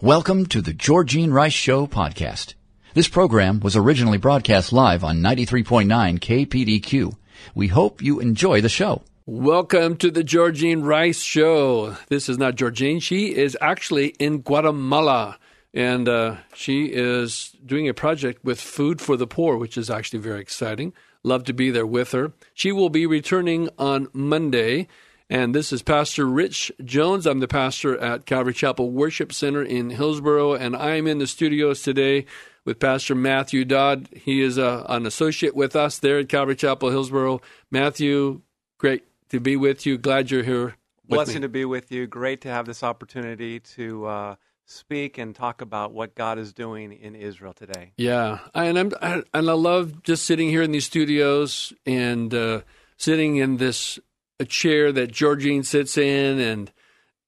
Welcome to the Georgine Rice Show podcast. This program was originally broadcast live on 93.9 KPDQ. We hope you enjoy the show. Welcome to the Georgine Rice Show. This is not Georgine. She is actually in Guatemala and uh, she is doing a project with Food for the Poor, which is actually very exciting. Love to be there with her. She will be returning on Monday and this is Pastor Rich Jones. I'm the pastor at Calvary Chapel Worship Center in Hillsboro, and I'm in the studios today with Pastor Matthew Dodd. He is uh, an associate with us there at Calvary Chapel Hillsboro. Matthew, great to be with you. Glad you're here. Blessing me. to be with you. Great to have this opportunity to uh, speak and talk about what God is doing in Israel today. Yeah, and I'm I, and I love just sitting here in these studios and uh, sitting in this a chair that Georgine sits in and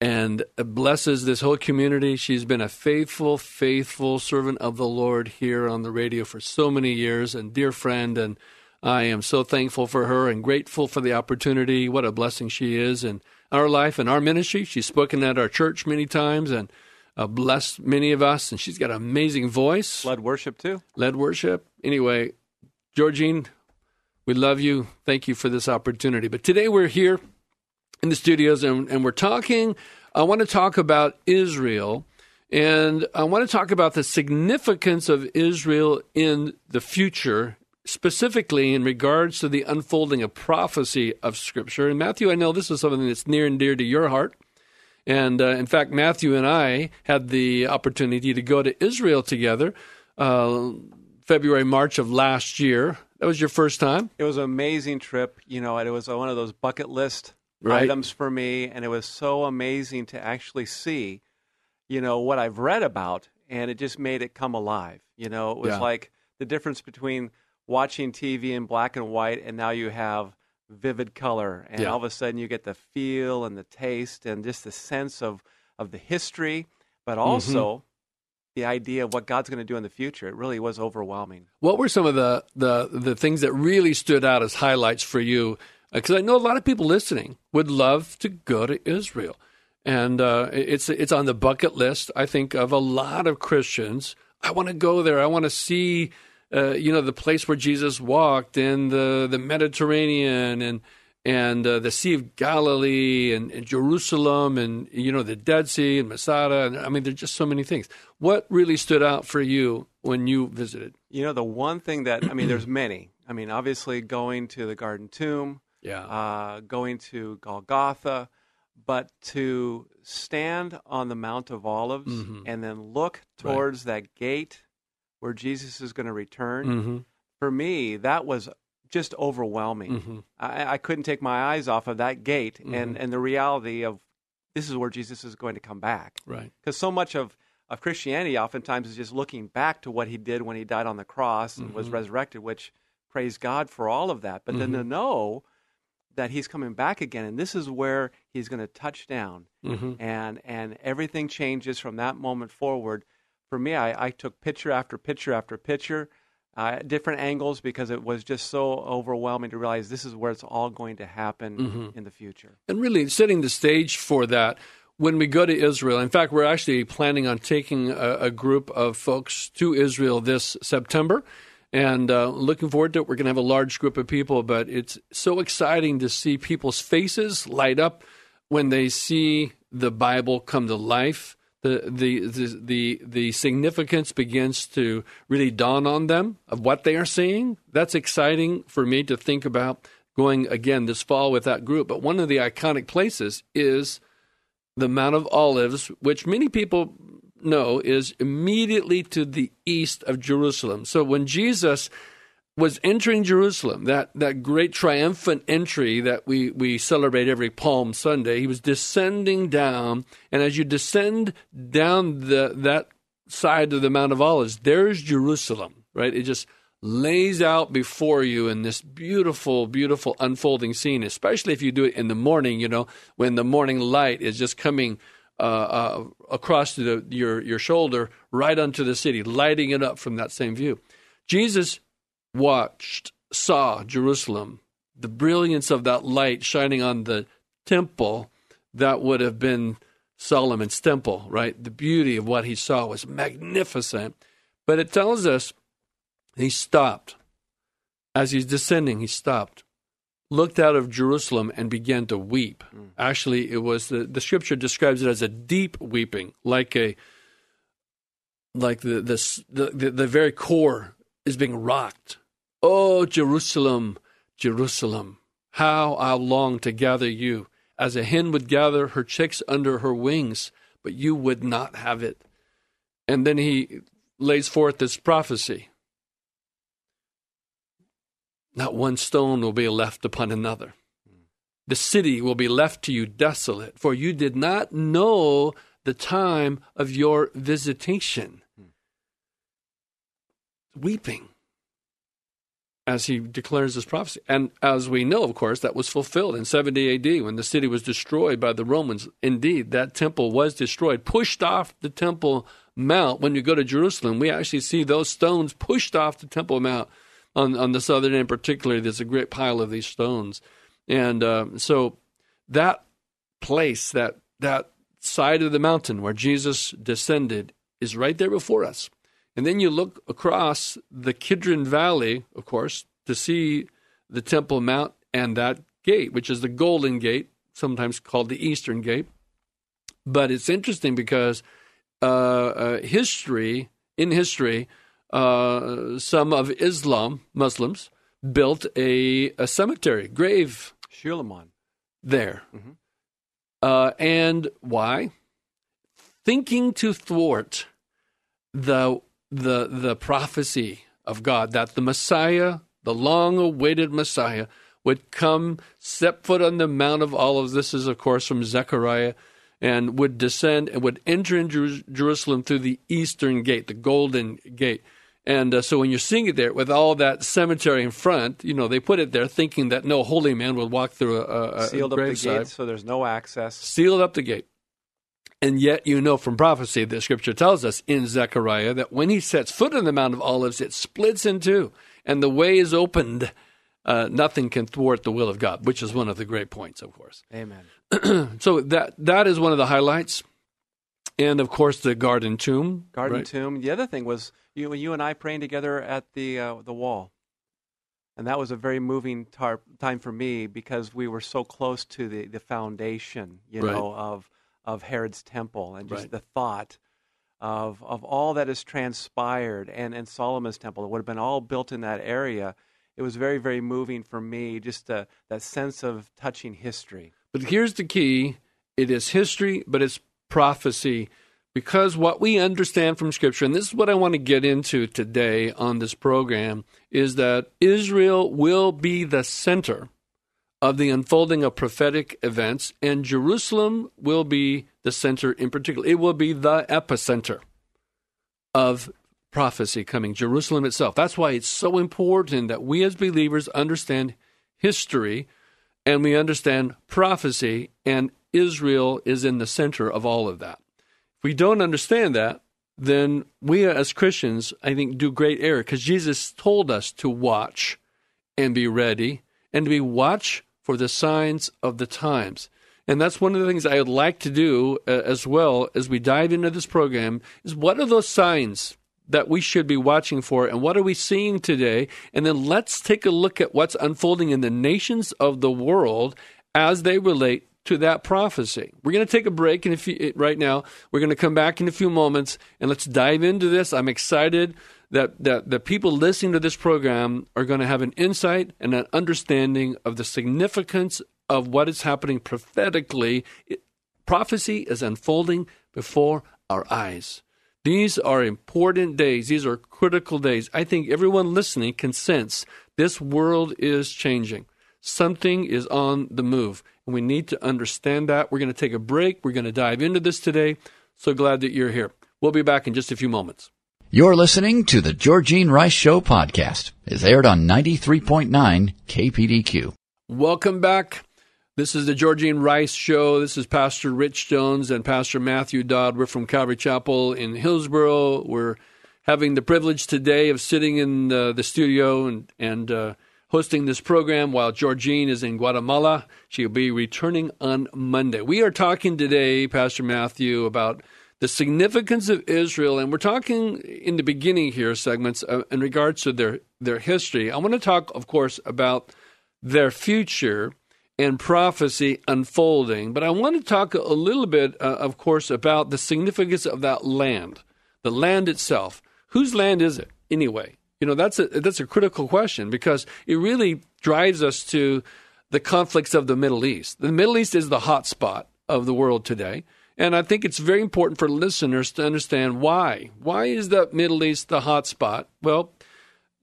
and blesses this whole community. She's been a faithful, faithful servant of the Lord here on the radio for so many years and dear friend and I am so thankful for her and grateful for the opportunity. What a blessing she is in our life and our ministry. She's spoken at our church many times and uh, blessed many of us. And she's got an amazing voice. Led worship too. Led worship. Anyway, Georgine, we love you. Thank you for this opportunity. But today we're here in the studios and, and we're talking. I want to talk about Israel and I want to talk about the significance of Israel in the future, specifically in regards to the unfolding of prophecy of Scripture. And Matthew, I know this is something that's near and dear to your heart. And uh, in fact, Matthew and I had the opportunity to go to Israel together uh, February, March of last year. That was your first time? It was an amazing trip. You know, it was one of those bucket list Right. items for me, and it was so amazing to actually see, you know, what I've read about, and it just made it come alive. You know, it was Yeah. like the difference between watching TV in black and white, and now you have vivid color, and Yeah. all of a sudden you get the feel and the taste and just the sense of of the history, but Mm-hmm. The idea of what God's going to do in the future. It really was overwhelming. What were some of the, the, the things that really stood out as highlights for you? Because I know a lot of people listening would love to go to Israel. And uh, it's, it's on the bucket list, I think, of a lot of Christians. I want to go there. I want to see, uh, you know, the place where Jesus walked and the, the Mediterranean and, and uh, the Sea of Galilee and, and Jerusalem and, you know, the Dead Sea and Masada. And, I mean, there's just so many things. What really stood out for you when you visited? You know, the one thing that I mean, there's many. I mean, obviously going to the Garden Tomb, Yeah. uh, going to Golgotha, but to stand on the Mount of Olives Mhm. and then look Right. towards that gate where Jesus is going to return. mm-hmm. For me, that was just overwhelming. Mm-hmm. I, I couldn't take my eyes off of that gate and, Mhm. and the reality of this is where Jesus is going to come back. Right. Because so much of, of Christianity oftentimes is just looking back to what he did when he died on the cross and was Mhm. resurrected, which praise God for all of that. But then to Mhm. know that he's coming back again, and this is where he's going to touch down, Mm-hmm. and and everything changes from that moment forward. For me, I, I took picture after picture after picture, uh, different angles because it was just so overwhelming to realize this is where it's all going to happen Mhm. in the future. And really setting the stage for that when we go to Israel. In fact, we're actually planning on taking a, a group of folks to Israel this September. And uh, looking forward to it. We're going to have a large group of people, but it's so exciting to see people's faces light up when they see the Bible come to life. The, the the the the significance begins to really dawn on them of what they are seeing. That's exciting for me to think about going again this fall with that group. But one of the iconic places is the Mount of Olives, which many people know is immediately to the east of Jerusalem. So when Jesus was entering Jerusalem, that, that great triumphant entry that we, we celebrate every Palm Sunday, he was descending down, and as you descend down the that side of the Mount of Olives, there's Jerusalem, right? It just lays out before you in this beautiful, beautiful unfolding scene, especially if you do it in the morning, you know, when the morning light is just coming uh, uh, across the, your, your shoulder right onto the city, lighting it up from that same view. Jesus watched, saw Jerusalem, the brilliance of that light shining on the temple that would have been Solomon's temple, right? The beauty of what he saw was magnificent. But it tells us he stopped. As he's descending, he stopped, looked out of Jerusalem, and began to weep. Mm. Actually, it was the, the scripture describes it as a deep weeping, like a like the, the the the very core is being rocked Oh, Jerusalem, Jerusalem, how I long to gather you, as a hen would gather her chicks under her wings, but you would not have it. And then he lays forth this prophecy Not one stone will be left upon another. The city will be left to you desolate, for you did not know the time of your visitation. Hmm. Weeping as he declares this prophecy. And as we know, of course, that was fulfilled in 70 AD when the city was destroyed by the Romans. Indeed, that temple was destroyed, pushed off the Temple Mount. When you go to Jerusalem, we actually see those stones pushed off the Temple Mount. On, on the southern end, particularly, there's a great pile of these stones. And uh, so that place, that, that side of the mountain where Jesus descended, is right there before us. And then you look across the Kidron Valley, of course, to see the Temple Mount and that gate, which is the Golden Gate, sometimes called the Eastern Gate. But it's interesting because uh, uh, history, in history, uh, some of Islam, Muslims, built a, a cemetery, grave. Suleiman. There. Mm-hmm. Uh, and why? Thinking to thwart the the the prophecy of God that the Messiah, the long awaited Messiah, would come, step foot on the Mount of Olives. This is, of course, from Zechariah, and would descend and would enter in Jer- Jerusalem through the eastern gate, the Golden Gate. And uh, so when you're seeing it there with all that cemetery in front, you know, they put it there thinking that no holy man would walk through a, a Sealed a up the gate so there's no access. Sealed up the gate. And yet, you know from prophecy, that scripture tells us in Zechariah that when he sets foot on the Mount of Olives, it splits in two, and the way is opened. Uh, nothing can thwart the will of God, which is one of the great points, of course. Amen. so that that is one of the highlights, and of course the garden tomb. Garden right? tomb. The other thing was you, you and I praying together at the uh, the wall, and that was a very moving tar- time for me because we were so close to the the foundation, you Right. know, of of Herod's temple and just Right. the thought of of all that has transpired and and Solomon's temple it would have been all built in that area. It was very very moving for me just uh, that sense of touching history. But here's the key it is history, but it's prophecy. Because what we understand from Scripture, and this is what I want to get into today on this program, is that Israel will be the center of the unfolding of prophetic events, and Jerusalem will be the center in particular. It will be the epicenter of prophecy coming, Jerusalem itself. That's why it's so important that we as believers understand history and we understand prophecy, and Israel is in the center of all of that. If we don't understand that, then we as Christians, I think, do great error because Jesus told us to watch and be ready and to be watch for the signs of the times. And that's one of the things I would like to do uh, as well as we dive into this program is what are those signs that we should be watching for and what are we seeing today? And then let's take a look at what's unfolding in the nations of the world as they relate to that prophecy. We're going to take a break in a few, right now. We're going to come back in a few moments and let's dive into this. I'm excited that, that the people listening to this program are going to have an insight and an understanding of the significance of what is happening prophetically. It, prophecy is unfolding before our eyes. These are important days. These are critical days. I think everyone listening can sense this world is changing. Something is on the move. We need to understand that. We're going to take a break. We're going to dive into this today. So glad that you're here. We'll be back in just a few moments. You're listening to the Georgine Rice Show podcast. It's aired on 93.9 KPDQ. Welcome back. This is the Georgine Rice Show. This is Pastor Rich Jones and Pastor Matthew Dodd. We're from Calvary Chapel in Hillsboro. We're having the privilege today of sitting in uh, the studio and, and uh, hosting this program while Georgine is in Guatemala. She'll be returning on Monday. We are talking today, Pastor Matthew, about the significance of Israel, and we're talking in the beginning here segments uh, in regards to their their history. I want to talk, of course, about their future and prophecy unfolding, but I want to talk a little bit, uh, of course, about the significance of that land, the land itself. Whose land is it anyway? You know, that's a that's a critical question because it really drives us to the conflicts of the Middle East. The Middle East is the hot spot of the world today. And I think it's very important for listeners to understand why. Why is the Middle East the hot spot? Well,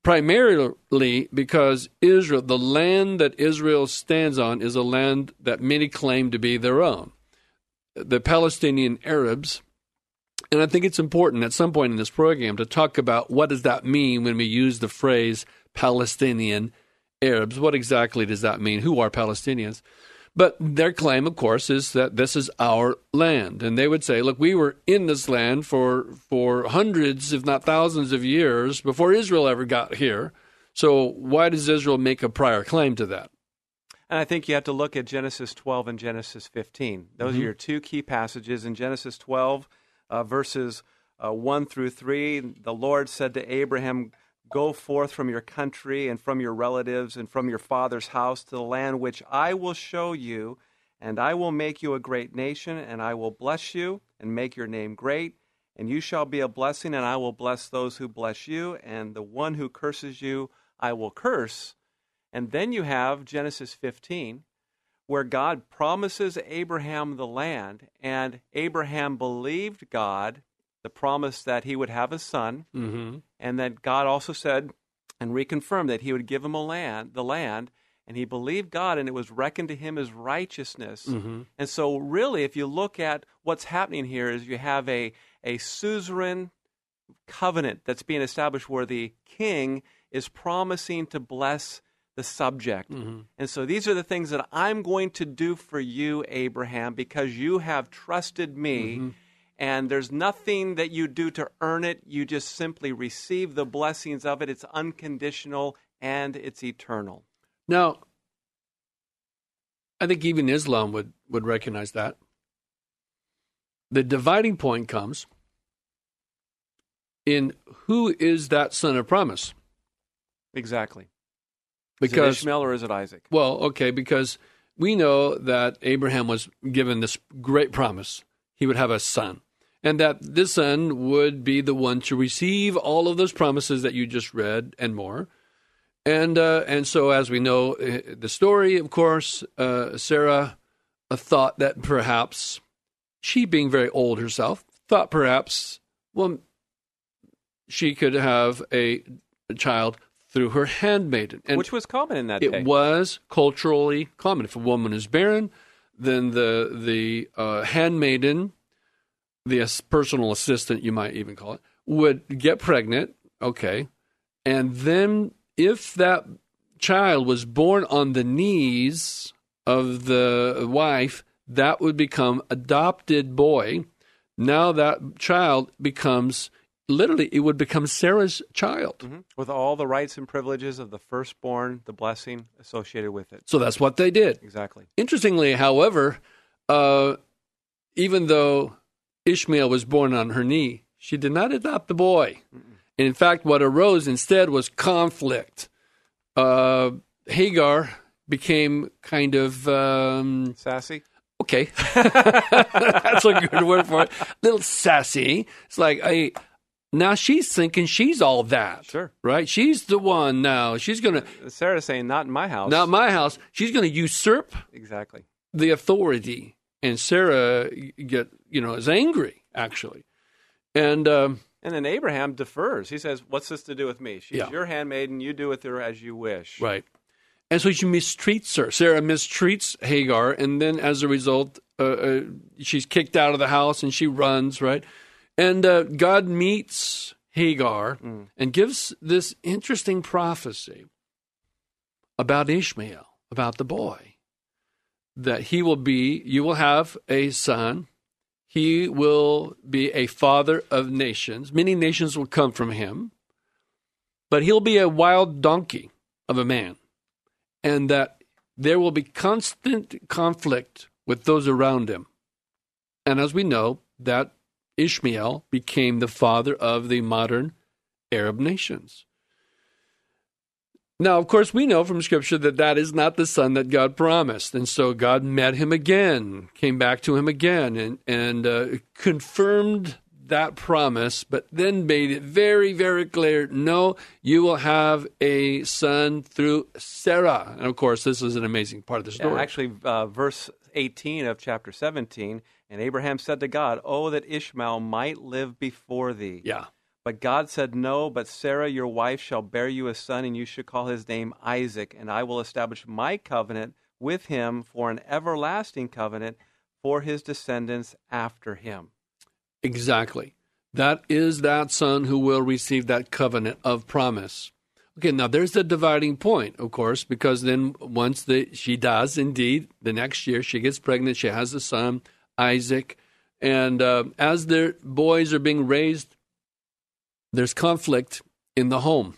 primarily because Israel, the land that Israel stands on, is a land that many claim to be their own. The Palestinian Arabs, and I think it's important at some point in this program to talk about what does that mean when we use the phrase Palestinian Arabs. What exactly does that mean? Who are Palestinians? But their claim, of course, is that this is our land. And they would say, look, we were in this land for, for hundreds, if not thousands of years before Israel ever got here. So why does Israel make a prior claim to that? And I think you have to look at Genesis 12 and Genesis 15. Those Mm-hmm. are your two key passages. In Genesis 12, uh, verses uh, 1 through 3, the Lord said to Abraham, Go forth from your country and from your relatives and from your father's house to the land which I will show you, and I will make you a great nation, and I will bless you and make your name great, and you shall be a blessing, and I will bless those who bless you, and the one who curses you I will curse. And then you have Genesis 15, where God promises Abraham the land, and Abraham believed God, the promise that he would have a son, Mm-hmm. and that God also said and reconfirmed that he would give him a land, the land, and he believed God, and it was reckoned to him as righteousness. Mm-hmm. And so, really, if you look at what's happening here, is you have a a suzerain covenant that's being established where the king is promising to bless the subject. Mm-hmm. And so these are the things that I'm going to do for you, Abraham, because you have trusted me. Mm-hmm. And there's nothing that you do to earn it. You just simply receive the blessings of it. It's unconditional and it's eternal. Now, I think even Islam would, would recognize that. The dividing point comes in who is that son of promise? Exactly. Is it Because Ishmael or is it Isaac? Well, okay, because we know that Abraham was given this great promise. He would have a son. And that this son would be the one to receive all of those promises that you just read and more. And uh, and so, as we know, uh, the story, of course, uh, Sarah thought that perhaps she, being very old herself, thought perhaps, well, she could have a, a child through her handmaiden. And Which was common in that it day. was culturally common. If a woman is barren, then the the uh, handmaiden, the personal assistant, you might even call it, would get pregnant. Okay, and then if that child was born on the knees of the wife, that would become adopted boy. Now that child becomes literally it would become Sarah's child. Mhm. With all the rights and privileges of the firstborn, the blessing associated with it. So that's what they did. Exactly. Interestingly, however, uh, even though Ishmael was born on her knee, she did not adopt the boy. And in fact, what arose instead was conflict. Uh, Hagar became kind of um, Sassy? okay. That's a good word for it. A little sassy. It's like I now she's thinking she's all that. Sure. Right? She's the one now. She's gonna Sarah's saying, not in my house. not my house. She's gonna usurp Exactly. the authority and sarah get you know is angry actually And um, And then Abraham defers. He says, What's this to do with me? She's Yeah. your handmaiden. You do with her as you wish. Right. And so she mistreats her. Sarah mistreats Hagar, and then as a result, uh, uh, she's kicked out of the house and she runs, right? And uh, God meets Hagar and gives this interesting prophecy about Ishmael, about the boy, that he will be, you will have a son. He will be a father of nations. Many nations will come from him, but he'll be a wild donkey of a man and that there will be constant conflict with those around him. And as we know, that Ishmael became the father of the modern Arab nations. Now, of course, we know from Scripture that that is not the son that God promised. And so God met him again, came back to him again, and, and uh, confirmed that promise, but then made it very, very clear no, you will have a son through Sarah. And of course, this is an amazing part of the Yeah, story. actually, uh, verse 18 of chapter 17 And Abraham said to God, Oh, that Ishmael might live before thee. yeah. But God said, No, but Sarah your wife shall bear you a son, and you shall call his name Isaac, and I will establish my covenant with him for an everlasting covenant for his descendants after him. Exactly. That is that son who will receive that covenant of promise. Okay, now there's the dividing point, of course, because then once the, she does indeed, the next year she gets pregnant, she has a son, Isaac, and uh, as their boys are being raised, there's conflict in the home.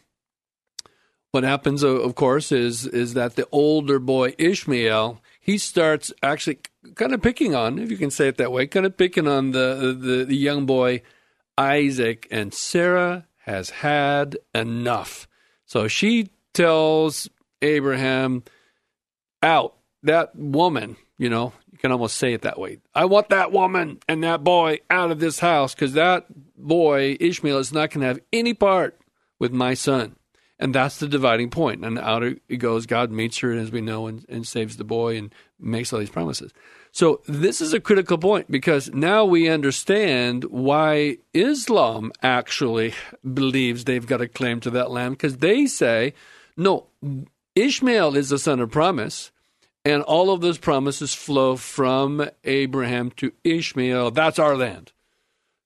What happens, of course, is is that the older boy Ishmael he starts actually kind of picking on, if you can say it that way, kind of picking on the the, the young boy Isaac, and Sarah has had enough. So she tells Abraham, "Out that woman." You know, can almost say it that way. I want that woman and that boy out of this house because that boy Ishmael is not going to have any part with my son. And that's the dividing point. And out it goes. God meets her, as we know, and, and saves the boy and makes all these promises. So this is a critical point because now we understand why Islam actually believes they've got a claim to that land because they say, no, Ishmael is the son of promise. And all of those promises flow from Abraham to Ishmael. That's our land.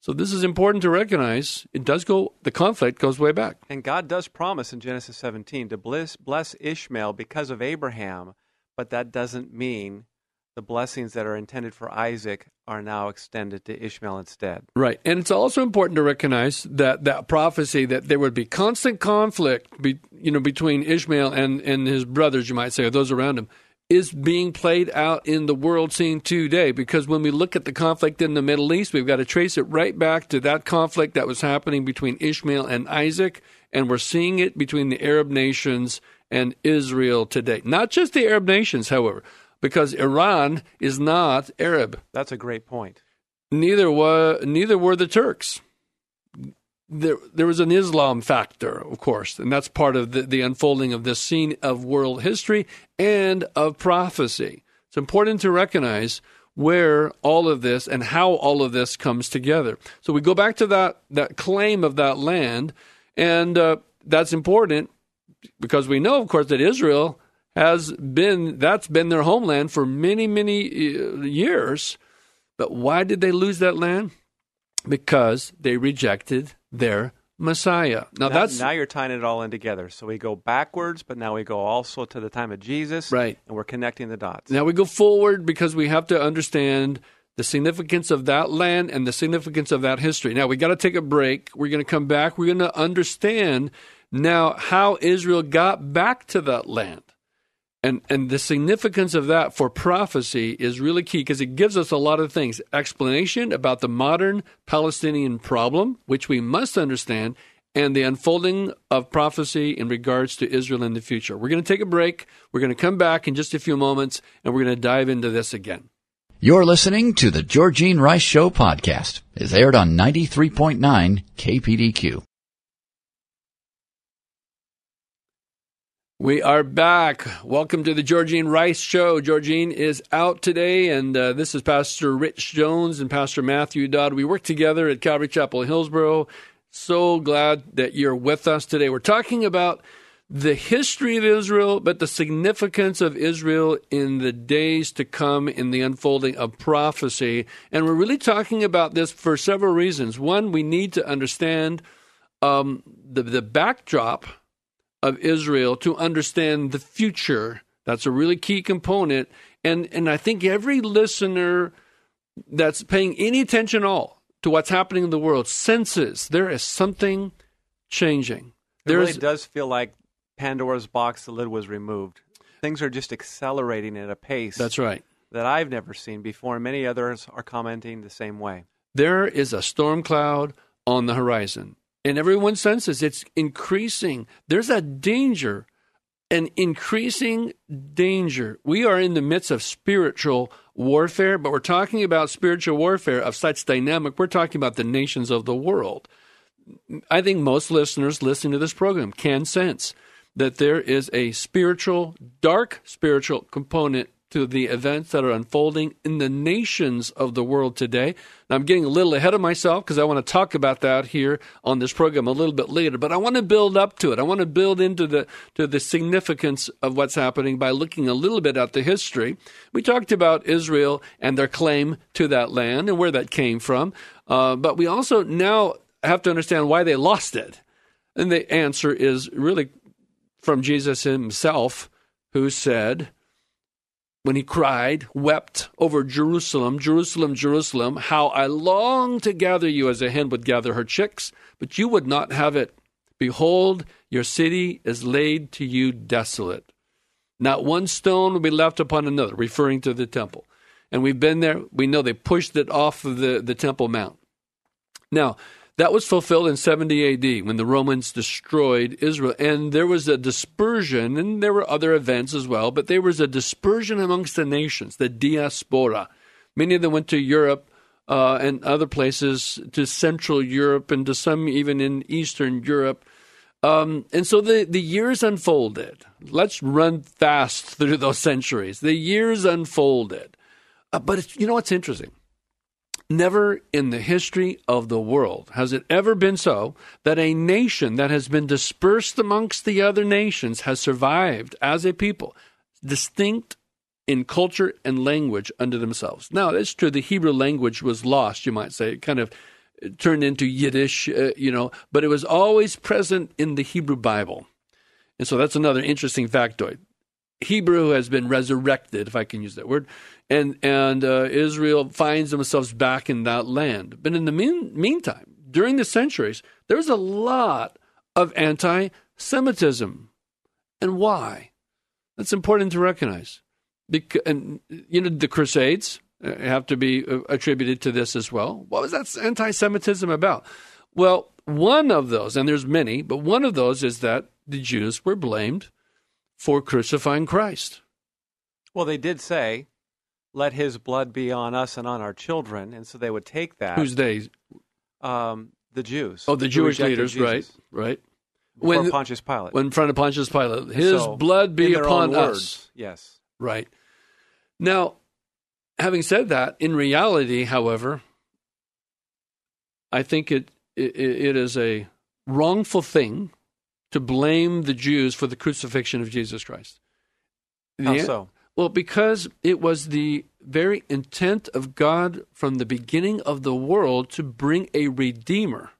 So this is important to recognize. It does go, the conflict goes way back. And God does promise in Genesis 17 to bless, bless Ishmael because of Abraham, but that doesn't mean the blessings that are intended for Isaac are now extended to Ishmael instead. Right. And it's also important to recognize that that prophecy that there would be constant conflict be, you know between Ishmael and and his brothers you might say or those around him is being played out in the world scene today because when we look at the conflict in the Middle East we've got to trace it right back to that conflict that was happening between Ishmael and Isaac and we're seeing it between the Arab nations and Israel today. Not just the Arab nations however because Iran is not Arab That's a great point. neither were neither were the Turks. There, there was an Islam factor, of course, and that's part of the, the unfolding of this scene of world history and of prophecy. It's important to recognize where all of this and how all of this comes together. So we go back to that that claim of that land, and uh, that's important because we know, of course, that Israel has been that's been their homeland for many many uh, years. But why did they lose that land? Because they rejected their Messiah. Now, Now, that's now you're tying it all in together. So we go backwards, but now we go also to the time of Jesus. Right. And we're connecting the dots. now we go forward because we have to understand the significance of that land and the significance of that history. Now we got to take a break. We're going to come back. We're going to understand now how Israel got back to that land. And, and the significance of that for prophecy is really key because it gives us a lot of things. Explanation about the modern Palestinian problem, which we must understand, and the unfolding of prophecy in regards to Israel in the future. We're going to take a break. We're going to come back in just a few moments, and we're going to dive into this again. You're listening to the Georgine Rice Show podcast. is aired on 93.9 KPDQ. We are back. Welcome to the Georgine Rice Show. Georgine is out today, and uh, this is Pastor Rich Jones and Pastor Matthew Dodd. We work together at Calvary Chapel Hillsboro. So glad that you're with us today. We're talking about the history of Israel, but the significance of Israel in the days to come in the unfolding of prophecy. And we're really talking about this for several reasons. One, we need to understand um, the, the backdrop of Israel to understand the future. That's a really key component. And, and I think every listener that's paying any attention at all to what's happening in the world senses there is something changing. It really does feel like Pandora's box, the lid was removed. Things are just accelerating at a pace. That's right. That I've never seen before. And many others are commenting the same way. There is a storm cloud on the horizon and everyone senses it's increasing. There's a danger, an increasing danger. We are in the midst of spiritual warfare, but we're talking about spiritual warfare of such dynamic. We're talking about the nations of the world. I think most listeners listening to this program can sense that there is a spiritual, dark spiritual component to the events that are unfolding in the nations of the world today. I'm getting a little ahead of myself because I want to talk about that here on this program a little bit later, but I want to build up to it. I want to build into the to the significance of what's happening by looking a little bit at the history. We talked about Israel and their claim to that land and where that came from, uh, but we also now have to understand why they lost it. And the answer is really from Jesus himself, who said, when he cried, wept over Jerusalem, Jerusalem, Jerusalem, how I long to gather you as a hen would gather her chicks, but you would not have it. Behold, your city is laid to you desolate. Not one stone will be left upon another, referring to the temple. And we've been there. We know they pushed it off of the, the Temple Mount. Now, that was fulfilled in 70 AD when the Romans destroyed Israel. And there was a dispersion, and there were other events as well, but there was a dispersion amongst the nations, the diaspora. Many of them went to Europe uh, and other places, to Central Europe, and to some even in Eastern Europe. Um, and so the, the years unfolded. Let's run fast through those centuries. The years unfolded. Uh, but you know what's interesting? Never in the history of the world has it ever been so that a nation that has been dispersed amongst the other nations has survived as a people, distinct in culture and language unto themselves. Now, it's true, the Hebrew language was lost, you might say. It kind of turned into Yiddish, uh, you know, but it was always present in the Hebrew Bible. And so that's another interesting factoid. Hebrew has been resurrected, if I can use that word, and and uh, Israel finds themselves back in that land. But in the mean, meantime, during the centuries, there's a lot of anti-Semitism, and why? That's important to recognize. Because, and you know the Crusades uh, have to be uh, attributed to this as well. What was that anti-Semitism about? Well, one of those, and there's many, but one of those is that the Jews were blamed for crucifying Christ. Well, they did say, "Let His blood be on us and on our children," and so they would take that. Who's they? Um, the Jews. Oh, the Jewish leaders, Jesus. right? Right. When Pontius Pilate. When in front of Pontius Pilate, His So, blood be upon us. words, Yes. Right. Now, having said that, in reality, however, I think it, it it is a wrongful thing to blame the Jews for the crucifixion of Jesus Christ. The How so? Well, because it was the very intent of God from the beginning of the world to bring a redeemer,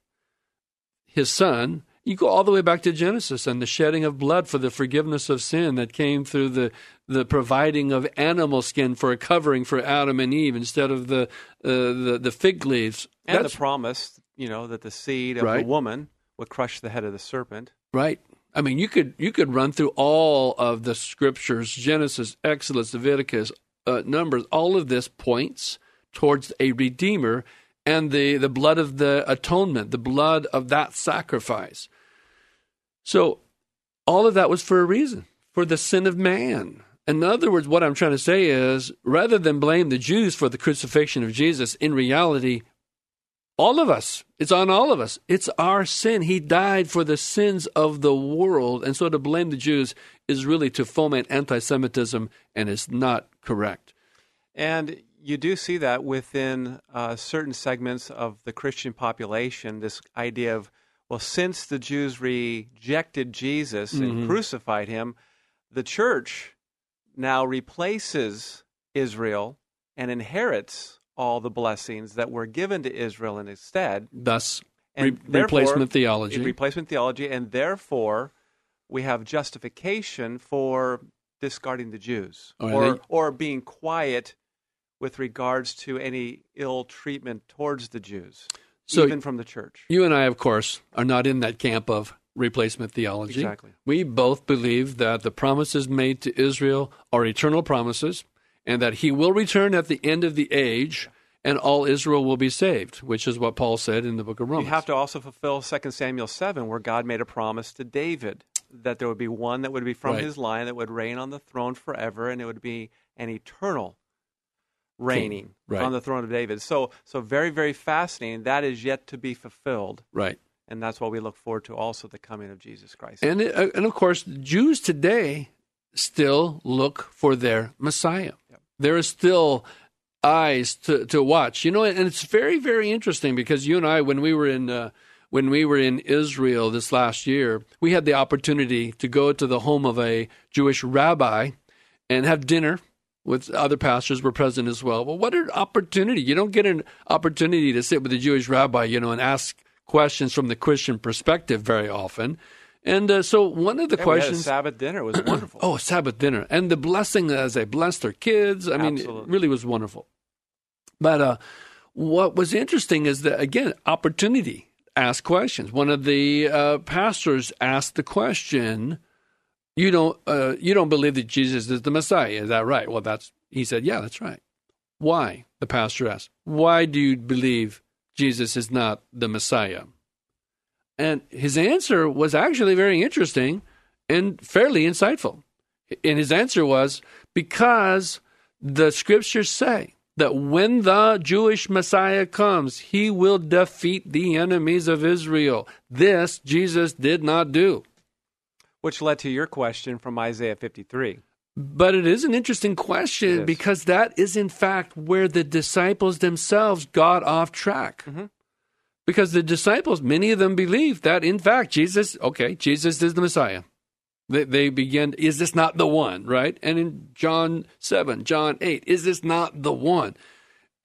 his son. You go all the way back to Genesis and the shedding of blood for the forgiveness of sin that came through the, the providing of animal skin for a covering for Adam and Eve instead of the uh, the, the fig leaves. And That's the promise, you know, that the seed of Right. the woman would crush the head of the serpent. Right. I mean, you could you could run through all of the scriptures: Genesis, Exodus, Leviticus, uh, Numbers. All of this points towards a redeemer and the the blood of the atonement, the blood of that sacrifice. So, all of that was for a reason, for the sin of man. In other words, what I'm trying to say is, rather than blame the Jews for the crucifixion of Jesus, in reality, all of us. It's on all of us. It's our sin. He died for the sins of the world. And so to blame the Jews is really to foment anti Semitism and is not correct. And you do see that within uh, certain segments of the Christian population, this idea of, well, since the Jews rejected Jesus and Mhm. crucified him, the church now replaces Israel and inherits all the blessings that were given to Israel instead. Thus, And re- replacement theology. Replacement theology, and therefore we have justification for discarding the Jews Oh, or, think- or being quiet with regards to any ill treatment towards the Jews, So- even from the church. You and I, of course, are not in that camp of replacement theology. Exactly. We both believe that the promises made to Israel are eternal promises and that he will return at the end of the age and all Israel will be saved, which is what Paul said in the book of Romans. You have to also fulfill 2 Samuel 7, where God made a promise to David that there would be one that would be from Right. his line that would reign on the throne forever, and it would be an eternal reigning Right. on the throne of David. So, so very, very fascinating. That is yet to be fulfilled. right. And that's why we look forward to also the coming of Jesus Christ. And, uh, and of course, Jews today still look for their Messiah. There is still eyes to, to watch. You know, and it's very, very interesting because you and I, when we were in uh, when we were in Israel this last year, we had the opportunity to go to the home of a Jewish rabbi and have dinner with other pastors were present as well. Well, what an opportunity! You don't get an opportunity to sit with a Jewish rabbi, you know, and ask questions from the Christian perspective very often. And uh, so, one of the Yeah, we had a questions. Sabbath dinner. Was wonderful. Oh, Sabbath dinner and the blessing as they blessed their kids. I mean, it really was wonderful. But uh, what was interesting is that again, opportunity ask questions. One of the uh, pastors asked the question, "You don't, uh, you don't believe that Jesus is the Messiah? Is that right?" Well, that's he said, "Yeah, that's right." Why? The pastor asked, "Why do you believe Jesus is not the Messiah?" And his answer was actually very interesting and fairly insightful. And his answer was because the scriptures say that when the Jewish Messiah comes, he will defeat the enemies of Israel. This Jesus did not do. Which led to your question from Isaiah 53. But it is an interesting question because that is, in fact, where the disciples themselves got off track. Mm-hmm. Because the disciples, many of them believed that, in fact, Jesus, okay, Jesus is the Messiah. They, they began, is this not the one, right? And in John 7, John 8, is this not the one?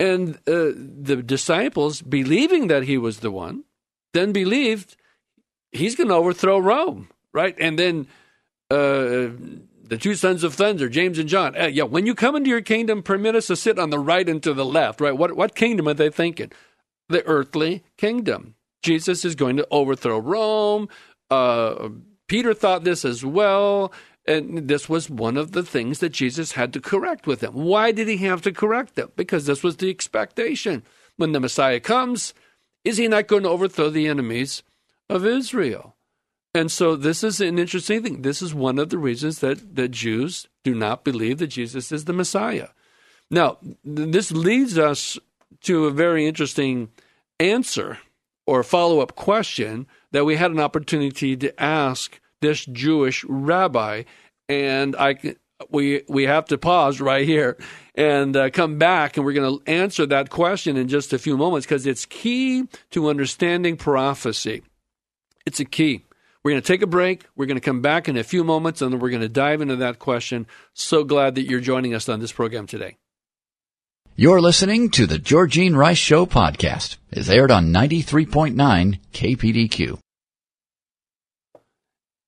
And uh, the disciples, believing that he was the one, then believed he's going to overthrow Rome, right? And then uh, the two sons of thunder, James and John. Uh, yeah, when you come into your kingdom, permit us to sit on the right and to the left, right? What what kingdom are they thinking? The earthly kingdom. Jesus is going to overthrow Rome. Uh, Peter thought this as well. And this was one of the things that Jesus had to correct with them. Why did he have to correct them? Because this was the expectation. When the Messiah comes, is he not going to overthrow the enemies of Israel? And so this is an interesting thing. This is one of the reasons that the Jews do not believe that Jesus is the Messiah. Now, this leads us to a very interesting answer or follow up question that we had an opportunity to ask this Jewish rabbi. And I, we, we have to pause right here and uh, come back, and we're going to answer that question in just a few moments because it's key to understanding prophecy. It's a key. We're going to take a break. We're going to come back in a few moments, and then we're going to dive into that question. So glad that you're joining us on this program today. You're listening to the Georgine Rice Show podcast. It's aired on 93.9 KPDQ.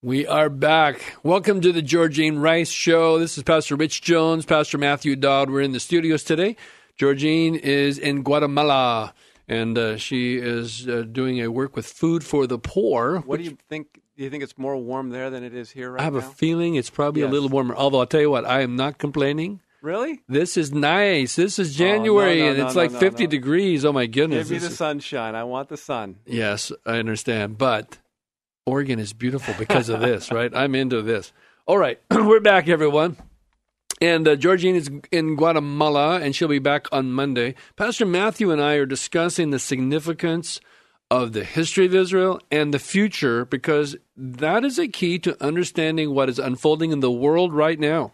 We are back. Welcome to the Georgine Rice Show. This is Pastor Rich Jones, Pastor Matthew Dodd. We're in the studios today. Georgine is in Guatemala, and uh, she is uh, doing a work with Food for the Poor. What do you think? Do you think it's more warm there than it is here right I have now? a feeling it's probably a little warmer. Although I'll tell you what, I am not complaining. Really? This is nice. This is Oh, no, January, no, and it's no, like no, 50 no. degrees. Oh my goodness! Give me the sunshine. I want the sun. Yes, I understand. But Oregon is beautiful because of this, right? I'm into this. All right, we're back, everyone. And uh, Georgine is in Guatemala, and she'll be back on Monday. Pastor Matthew and I are discussing the significance of the history of Israel and the future because that is a key to understanding what is unfolding in the world right now.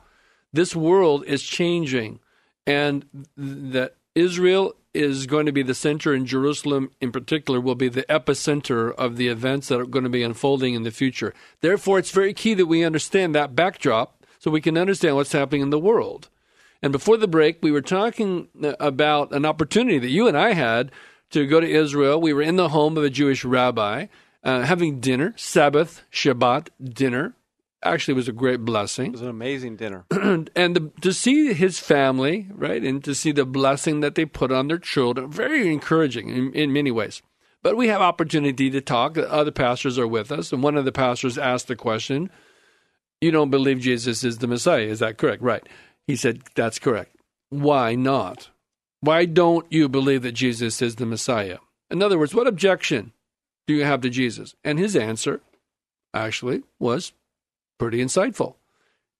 This world is changing, and that Israel is going to be the center, and Jerusalem in particular will be the epicenter of the events that are going to be unfolding in the future. Therefore, it's very key that we understand that backdrop so we can understand what's happening in the world. And before the break, we were talking about an opportunity that you and I had to go to Israel. We were in the home of a Jewish rabbi uh, having dinner, Sabbath, Shabbat dinner. Actually, was a great blessing. It was an amazing dinner. and the, to see his family, right, and to see the blessing that they put on their children, very encouraging in, in many ways. But we have opportunity to talk. Other pastors are with us, and one of the pastors asked the question, "You don't believe Jesus is the Messiah? Is that correct?" Right. He said, "That's correct." Why not? Why don't you believe that Jesus is the Messiah? In other words, what objection do you have to Jesus? And his answer actually was pretty insightful.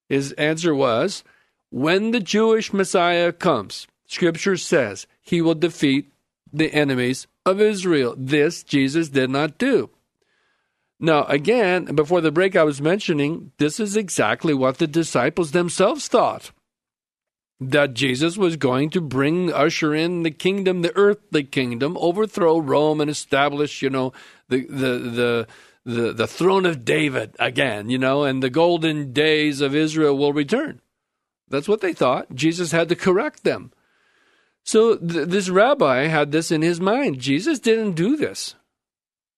His answer was when the Jewish Messiah comes, Scripture says he will defeat the enemies of Israel. This Jesus did not do. Now, again, before the break, I was mentioning this is exactly what the disciples themselves thought that Jesus was going to bring, usher in the kingdom, the earthly kingdom, overthrow Rome and establish, you know, the, the, the, the, the throne of David again, you know, and the golden days of Israel will return. That's what they thought. Jesus had to correct them. So th- this rabbi had this in his mind. Jesus didn't do this.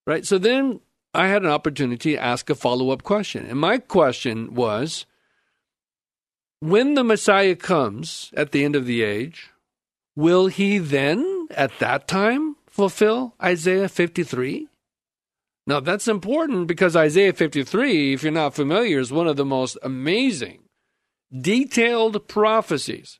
Right? So then I had an opportunity to ask a follow up question. And my question was when the Messiah comes at the end of the age, will he then, at that time, fulfill Isaiah 53? Now, that's important because Isaiah 53, if you're not familiar, is one of the most amazing, detailed prophecies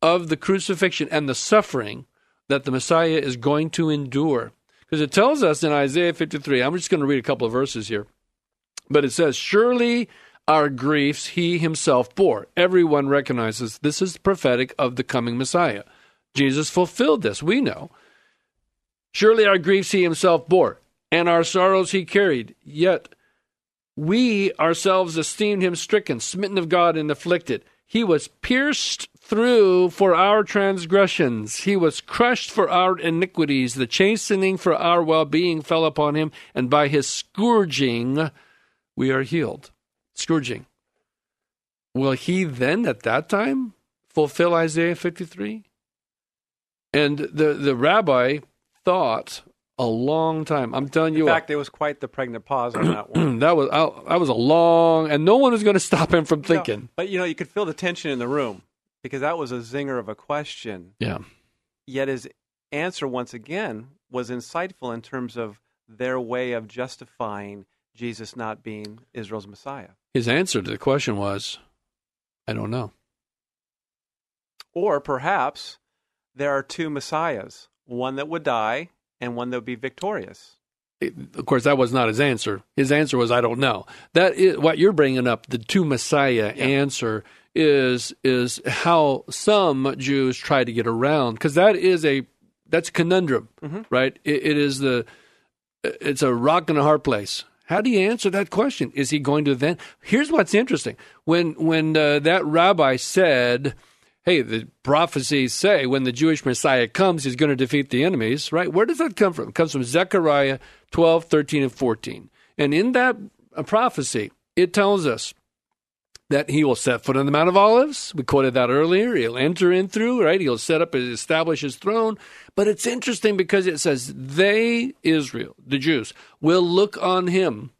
of the crucifixion and the suffering that the Messiah is going to endure. Because it tells us in Isaiah 53, I'm just going to read a couple of verses here, but it says, Surely our griefs he himself bore. Everyone recognizes this is prophetic of the coming Messiah. Jesus fulfilled this, we know. Surely our griefs he himself bore, and our sorrows he carried. Yet we ourselves esteemed him stricken, smitten of God, and afflicted. He was pierced through for our transgressions. He was crushed for our iniquities. The chastening for our well being fell upon him, and by his scourging we are healed scourging. Will he then at that time fulfill Isaiah 53? And the, the rabbi thought a long time. I'm telling you. In fact, what, it was quite the pregnant pause on that one. that was that was a long, and no one was going to stop him from thinking. No, but you know, you could feel the tension in the room because that was a zinger of a question. Yeah. Yet his answer once again was insightful in terms of their way of justifying Jesus not being Israel's Messiah. His answer to the question was, I don't know. Or perhaps there are two Messiahs, one that would die and one that would be victorious. Of course, that was not his answer. His answer was, "I don't know." That is what you're bringing up. The two Messiah yeah. answer is is how some Jews try to get around because that is a that's a conundrum, mm-hmm. right? It, it is the it's a rock and a hard place. How do you answer that question? Is he going to then? Here's what's interesting. When when uh, that rabbi said, "Hey, the prophecies say when the Jewish Messiah comes, he's going to defeat the enemies," right? Where does that come from? It comes from Zechariah 12, 13, and 14. And in that uh, prophecy, it tells us that he will set foot on the Mount of Olives. We quoted that earlier. He'll enter in through, right? He'll set up and establish his throne. But it's interesting because it says, they, Israel, the Jews, will look on him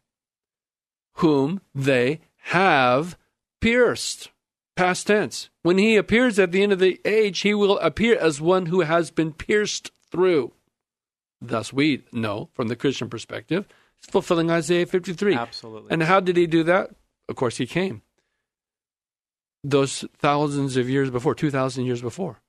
whom they have pierced. Past tense. When he appears at the end of the age, he will appear as one who has been pierced through. Thus, we know from the Christian perspective, it's fulfilling Isaiah 53. Absolutely. And how did he do that? Of course, he came those thousands of years before, 2,000 years before.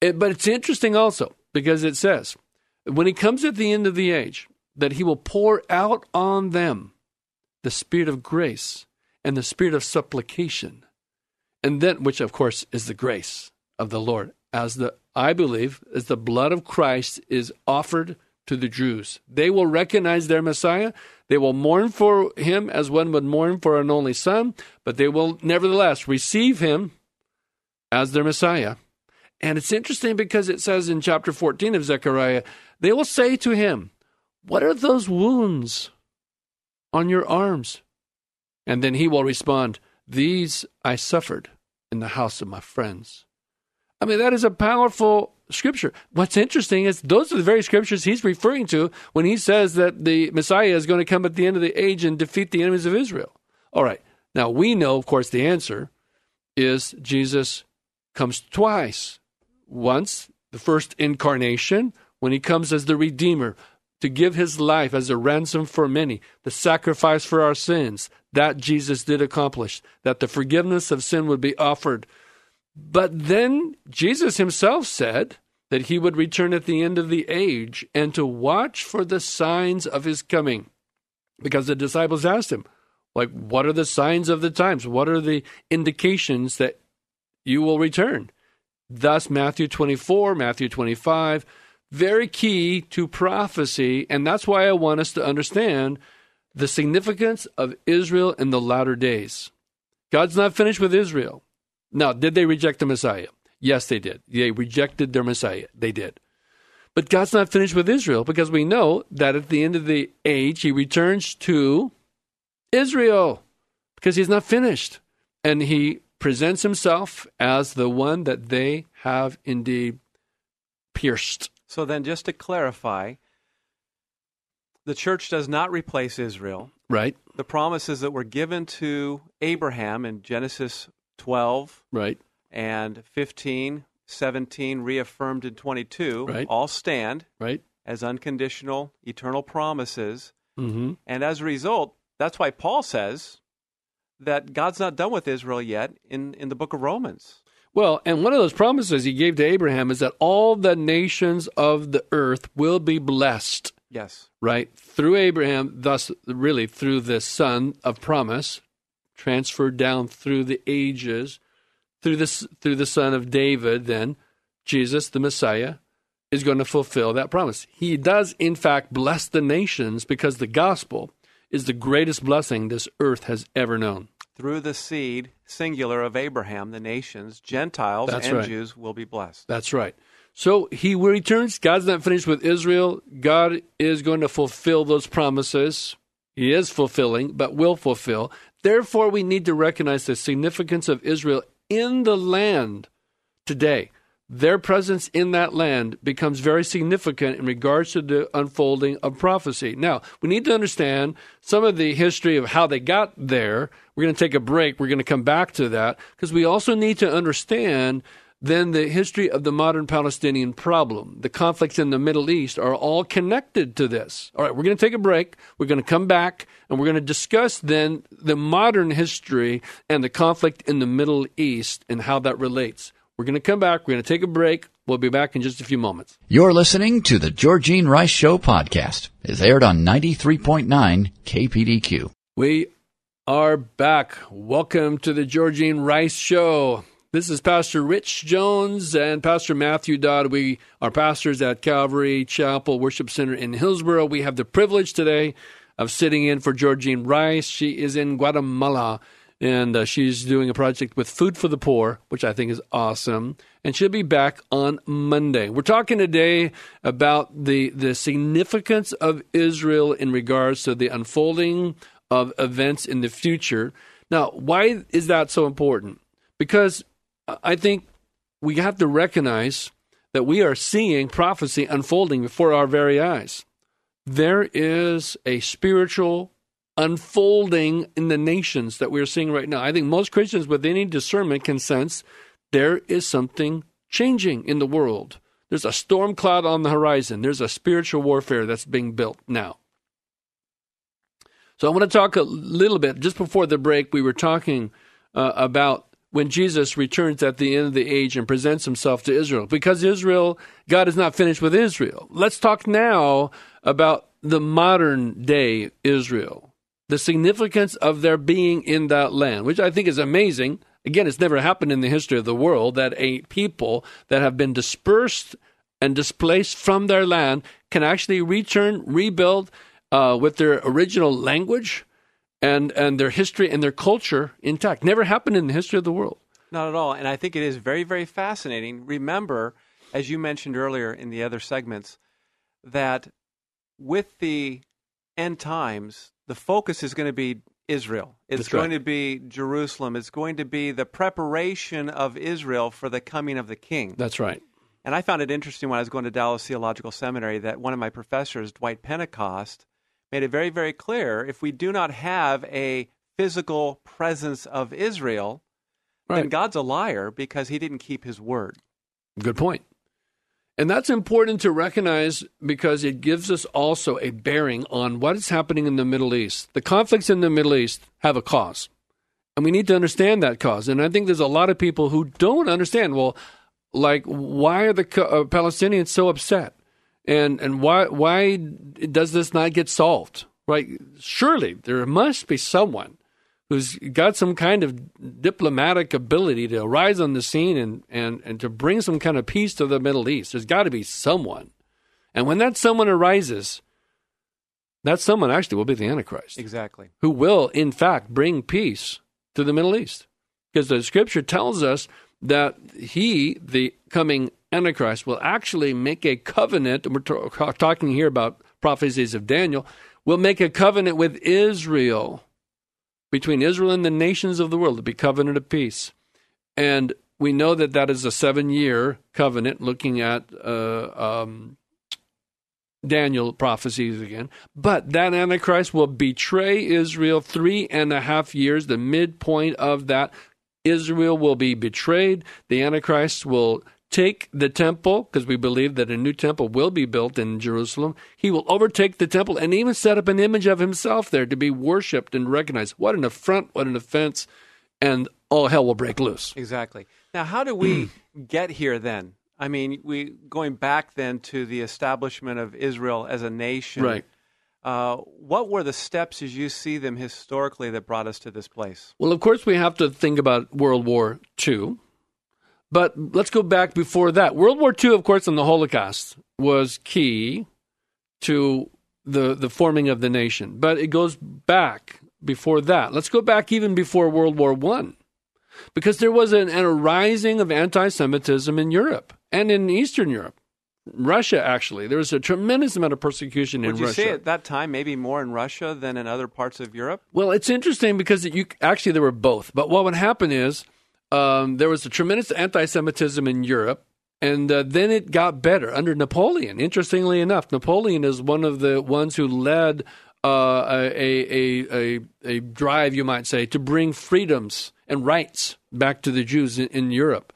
It, but it's interesting also because it says, when he comes at the end of the age, that he will pour out on them the spirit of grace and the spirit of supplication. And then, which of course is the grace of the Lord, as the, I believe, as the blood of Christ is offered to the Jews. They will recognize their Messiah. They will mourn for him as one would mourn for an only son, but they will nevertheless receive him as their Messiah. And it's interesting because it says in chapter 14 of Zechariah, they will say to him, What are those wounds on your arms? And then he will respond, These I suffered in the house of my friends. I mean, that is a powerful scripture. What's interesting is those are the very scriptures he's referring to when he says that the Messiah is going to come at the end of the age and defeat the enemies of Israel. All right. Now, we know, of course, the answer is Jesus comes twice. Once, the first incarnation, when he comes as the Redeemer to give his life as a ransom for many, the sacrifice for our sins. That Jesus did accomplish, that the forgiveness of sin would be offered but then Jesus himself said that he would return at the end of the age and to watch for the signs of his coming. Because the disciples asked him, like, what are the signs of the times? What are the indications that you will return? Thus, Matthew 24, Matthew 25, very key to prophecy. And that's why I want us to understand the significance of Israel in the latter days. God's not finished with Israel. Now, did they reject the Messiah? Yes, they did. They rejected their Messiah. They did. But God's not finished with Israel because we know that at the end of the age, he returns to Israel because he's not finished. And he presents himself as the one that they have indeed pierced. So then, just to clarify, the church does not replace Israel. Right. The promises that were given to Abraham in Genesis 12 right and 15 17 reaffirmed in 22 right. all stand right as unconditional eternal promises mm-hmm. and as a result that's why paul says that god's not done with israel yet in, in the book of romans well and one of those promises he gave to abraham is that all the nations of the earth will be blessed yes right through abraham thus really through the son of promise transferred down through the ages, through this through the son of David, then Jesus, the Messiah, is going to fulfill that promise. He does, in fact, bless the nations because the gospel is the greatest blessing this earth has ever known. Through the seed, singular of Abraham, the nations, Gentiles That's and right. Jews will be blessed. That's right. So he returns. God's not finished with Israel. God is going to fulfill those promises. He is fulfilling, but will fulfill. Therefore, we need to recognize the significance of Israel in the land today. Their presence in that land becomes very significant in regards to the unfolding of prophecy. Now, we need to understand some of the history of how they got there. We're going to take a break. We're going to come back to that because we also need to understand then the history of the modern Palestinian problem, the conflicts in the Middle East are all connected to this. All right, we're going to take a break. We're going to come back and we're going to discuss then the modern history and the conflict in the Middle East and how that relates. We're going to come back. We're going to take a break. We'll be back in just a few moments. You're listening to the Georgine Rice Show podcast. It's aired on 93.9 KPDQ. We are back. Welcome to the Georgine Rice Show. This is Pastor Rich Jones and Pastor Matthew Dodd. We are pastors at Calvary Chapel Worship Center in Hillsboro. We have the privilege today of sitting in for Georgine Rice. She is in Guatemala and uh, she's doing a project with Food for the Poor, which I think is awesome. And she'll be back on Monday. We're talking today about the the significance of Israel in regards to the unfolding of events in the future. Now, why is that so important? Because I think we have to recognize that we are seeing prophecy unfolding before our very eyes. There is a spiritual unfolding in the nations that we're seeing right now. I think most Christians with any discernment can sense there is something changing in the world. There's a storm cloud on the horizon. There's a spiritual warfare that's being built now. So I want to talk a little bit. Just before the break, we were talking uh, about when Jesus returns at the end of the age and presents himself to Israel. Because Israel, God is not finished with Israel. Let's talk now about the modern day Israel, the significance of their being in that land, which I think is amazing. Again, it's never happened in the history of the world that a people that have been dispersed and displaced from their land can actually return, rebuild uh, with their original language and, and their history and their culture intact. Never happened in the history of the world. Not at all. And I think it is very, very fascinating. Remember, as you mentioned earlier in the other segments, that with the end times, the focus is going to be Israel. It's That's going right. to be Jerusalem. It's going to be the preparation of Israel for the coming of the king. That's right. And I found it interesting when I was going to Dallas Theological Seminary that one of my professors, Dwight Pentecost, made it very, very clear if we do not have a physical presence of Israel, then God's a liar because he didn't keep his word. Good point. And that's important to recognize because it gives us also a bearing on what is happening in the Middle East. The conflicts in the Middle East have a cause. And we need to understand that cause. And I think there's a lot of people who don't understand. Well, like, why are the uh, Palestinians so upset? And and why why does this not get solved? Right? Surely there must be someone who's got some kind of diplomatic ability to rise on the scene and, and, and to bring some kind of peace to the Middle East. There's got to be someone. And when that someone arises, that someone actually will be the Antichrist, Exactly. who will, in fact, bring peace to the Middle East. Because the scripture tells us that he, the coming Antichrist, will actually make a covenant. And we're ta- talking here about prophecies of Daniel, will make a covenant with Israel between Israel and the nations of the world to be covenant of peace. And we know that that is a seven year covenant looking at uh, um, Daniel prophecies again. But that Antichrist will betray Israel three and a half years, the midpoint of that. Israel will be betrayed. The Antichrist will take the temple, because we believe that a new temple will be built in Jerusalem. He will overtake the temple and even set up an image of himself there to be worshiped and recognized. What an affront, what an offense, and all hell will break loose. Exactly. Now, how do we get here then? I mean, we going back then to the establishment of Israel as a nation. Right. Uh, what were the steps as you see them historically that brought us to this place? Well, of course, we have to think about World War II. But let's go back before that. World War II, of course, and the Holocaust was key to the, the forming of the nation. But it goes back before that. Let's go back even before World War One, Because there was an, an arising of anti Semitism in Europe and in Eastern Europe. Russia, actually. There was a tremendous amount of persecution in Would you Russia. say at that time maybe more in Russia than in other parts of Europe? Well, it's interesting because you actually there were both. But what would happen is um, there was a tremendous anti-Semitism in Europe, and uh, then it got better under Napoleon. Interestingly enough, Napoleon is one of the ones who led uh, a, a, a a drive, you might say, to bring freedoms and rights back to the Jews in, in Europe.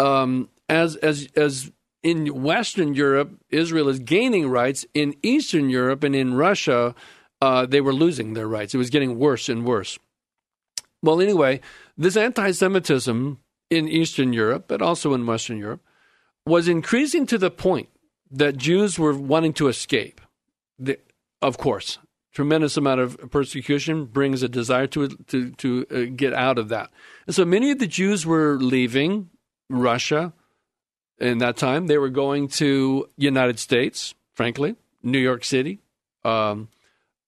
Um, as as as in Western Europe, Israel is gaining rights. In Eastern Europe and in Russia, uh, they were losing their rights. It was getting worse and worse. Well, anyway, this anti Semitism in Eastern Europe, but also in Western Europe, was increasing to the point that Jews were wanting to escape. The, of course, tremendous amount of persecution brings a desire to to to uh, get out of that. And so many of the Jews were leaving Russia in that time. They were going to United States, frankly, New York City, um,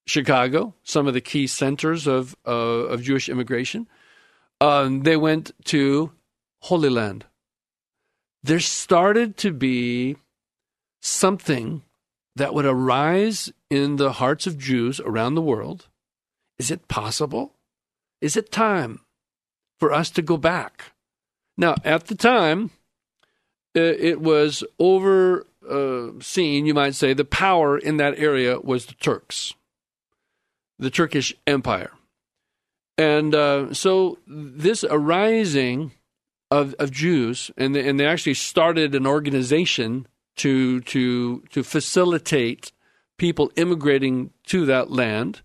Chicago, some of the key centers of uh, of Jewish immigration. Um, they went to Holy Land. There started to be something that would arise in the hearts of Jews around the world. Is it possible? Is it time for us to go back? Now, at the time, uh, it was overseen, you might say, the power in that area was the Turks, the Turkish Empire. And uh, so this arising of, of Jews, and they, and they actually started an organization to to to facilitate people immigrating to that land,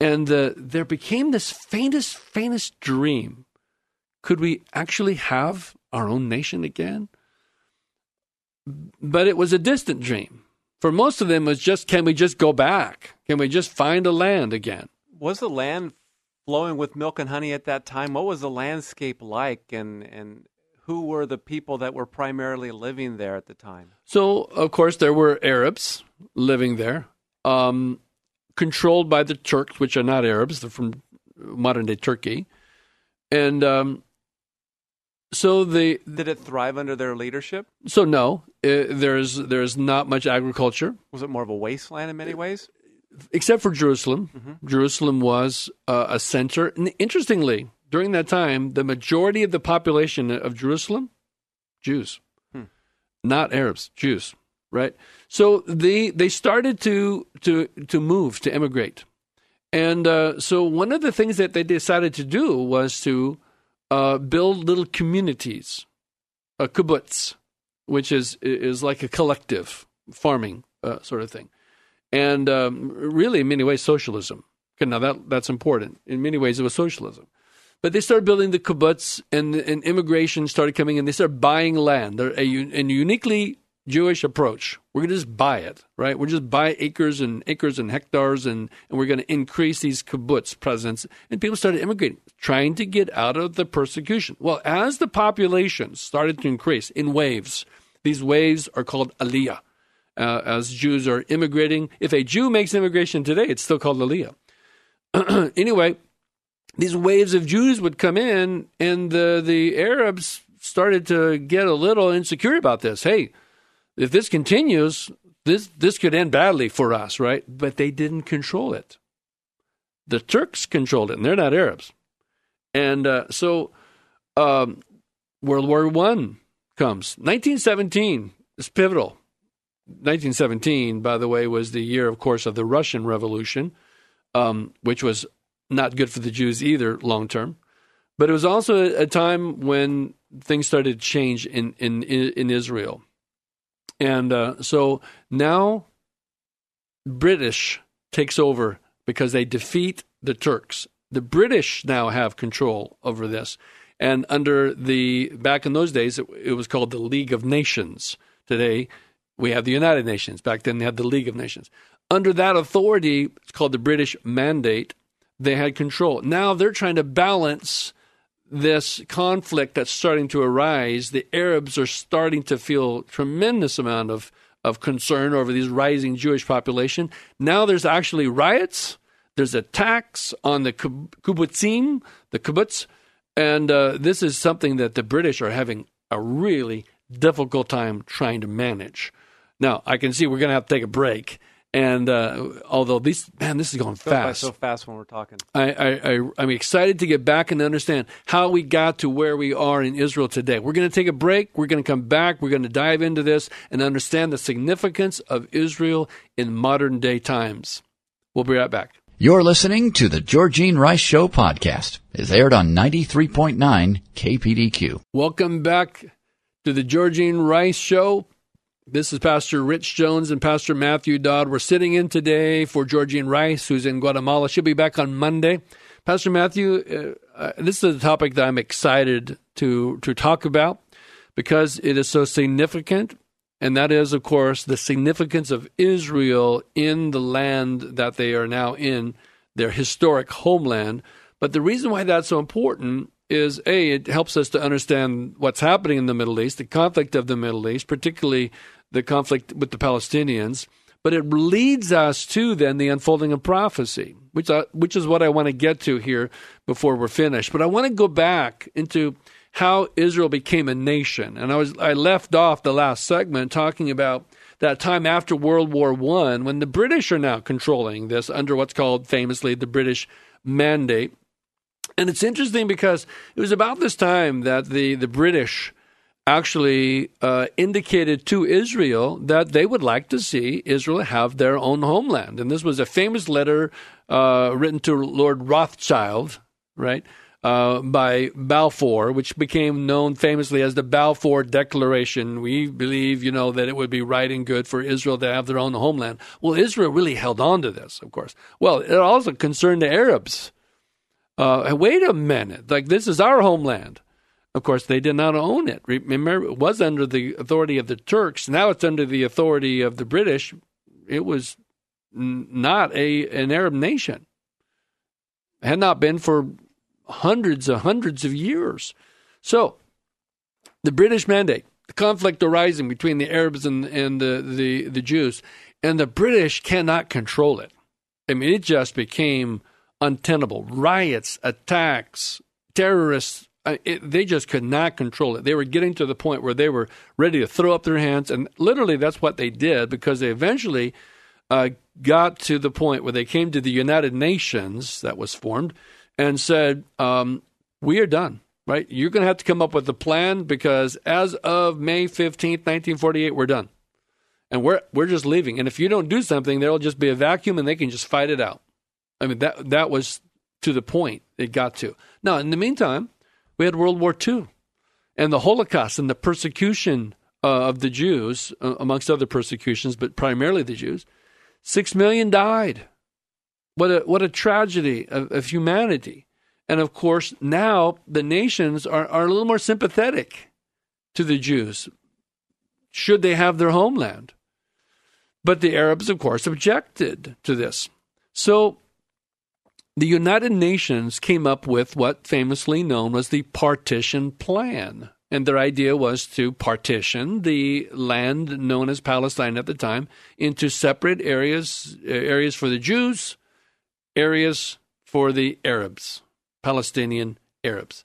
and uh, there became this faintest faintest dream: could we actually have our own nation again? But it was a distant dream. For most of them, it was just, can we just go back? Can we just find a land again? Was the land flowing with milk and honey at that time? What was the landscape like, and and who were the people that were primarily living there at the time? So, of course, there were Arabs living there, um, controlled by the Turks, which are not Arabs; they're from modern day Turkey, and um, so the Did it thrive under their leadership? so no, uh, there's there's not much agriculture Was it more of a wasteland in many ways? Except for Jerusalem. Jerusalem was uh, a center. And interestingly, during that time, the majority of the population of Jerusalem, Jews, not Arabs, Jews, right? So they they started to to to move to immigrate, and uh, so one of the things that they decided to do was to uh, build little communities, a kibbutz, which is is like a collective farming uh, sort of thing and um, really in many ways socialism. Okay, now that that's important. In many ways, it was socialism. But they started building the kibbutz, and, and immigration started coming in. They started buying land. They're a, a uniquely Jewish approach. We're going to just buy it, right? We're just buy acres and acres and hectares, and, and we're going to increase these kibbutz presence. And people started immigrating, trying to get out of the persecution. Well, as the population started to increase in waves, these waves are called aliyah uh, as Jews are immigrating. If a Jew makes immigration today, it's still called Aliyah. anyway, these waves of Jews would come in, and the, the Arabs started to get a little insecure about this. Hey, if this continues, this, this could end badly for us, right? But they didn't control it. The Turks controlled it, and they're not Arabs. And uh, so um, World War One comes. 1917 is pivotal. 1917, by the way, was the year, of course, of the Russian Revolution, um, which was not good for the Jews either, long term. But it was also a time when things started to change in in in Israel, and uh, so now British takes over because they defeat the Turks. The British now have control over this, and under the back in those days, it, it was called the League of Nations. Today, we have the United Nations. Back then, they had the League of Nations. Under that authority, it's called the British Mandate, they had control. Now they're trying to balance this conflict that's starting to arise. The Arabs are starting to feel tremendous amount of, of concern over these rising Jewish population. Now there's actually riots. There's attacks on the kibbutzim, the kibbutz, and uh, this is something that the British are having a really difficult time trying to manage. Now, I can see we're going to have to take a break. And uh, although this man, this is going Goes by fast. so fast when we're talking. I, I, I, I'm excited to get back and understand how we got to where we are in Israel today. We're going to take a break. We're going to come back. We're going to dive into this and understand the significance of Israel in modern day times. We'll be right back. You're listening to the Georgine Rice Show podcast. It's aired on 93.9 KPDQ. Welcome back to the Georgine Rice Show. This is Pastor Rich Jones and Pastor Matthew Dodd. We're sitting in today for Georgine Rice, who's in Guatemala. She'll be back on Monday. Pastor Matthew, uh, uh, this is a topic that I'm excited to to talk about because it is so significant, and that is, of course, the significance of Israel in the land that they are now in, their historic homeland. But the reason why that's so important is a it helps us to understand what's happening in the Middle East, the conflict of the Middle East, particularly the conflict with the Palestinians. But it leads us to then the unfolding of prophecy, which I, which is what I want to get to here before we're finished. But I want to go back into how Israel became a nation, and I was I left off the last segment talking about that time after World War One when the British are now controlling this under what's called famously the British Mandate. And it's interesting because it was about this time that the, the British actually uh, indicated to Israel that they would like to see Israel have their own homeland. And this was a famous letter uh, written to Lord Rothschild, right, uh, by Balfour, which became known famously as the Balfour Declaration. We believe, you know, that it would be right and good for Israel to have their own homeland. Well, Israel really held on to this, of course. Well, it also concerned the Arabs. Uh, wait a minute, like this is our homeland. Of course, they did not own it. Remember, it was under the authority of the Turks. Now it's under the authority of the British. It was n- not a an Arab nation. had not been for hundreds and hundreds of years. So, the British mandate, the conflict arising between the Arabs and, and the, the, the Jews, and the British cannot control it. I mean, it just became untenable. Riots, attacks, terrorists, uh, it, they just could not control it. They were getting to the point where they were ready to throw up their hands, and literally that's what they did because they eventually uh, got to the point where they came to the United Nations that was formed and said, um, "We are done. Right? You're going to have to come up with a plan because as of May 15th, 1948, we're done, and we're we're just leaving. And if you don't do something, there'll just be a vacuum, and they can just fight it out. I mean that that was to the point it got to. Now, in the meantime." We had World War II and the Holocaust and the persecution uh, of the Jews, uh, amongst other persecutions, but primarily the Jews. Six million died. What a what a tragedy of, of humanity. And of course, now the nations are, are a little more sympathetic to the Jews, should they have their homeland. But the Arabs, of course, objected to this. So the United Nations came up with what famously known as the partition plan. And their idea was to partition the land known as Palestine at the time into separate areas areas for the Jews, areas for the Arabs, Palestinian Arabs.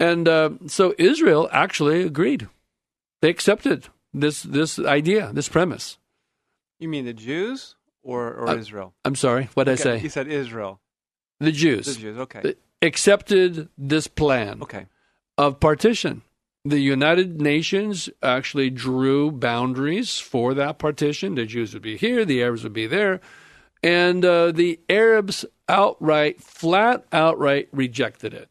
And uh, so Israel actually agreed. They accepted this this idea, this premise. You mean the Jews or, or uh, Israel? I'm sorry, what did okay, I say? You said Israel. The Jews. The Jews, okay. Accepted this plan Okay. of partition. The United Nations actually drew boundaries for that partition. The Jews would be here, the Arabs would be there. And uh, the Arabs outright, flat outright rejected it.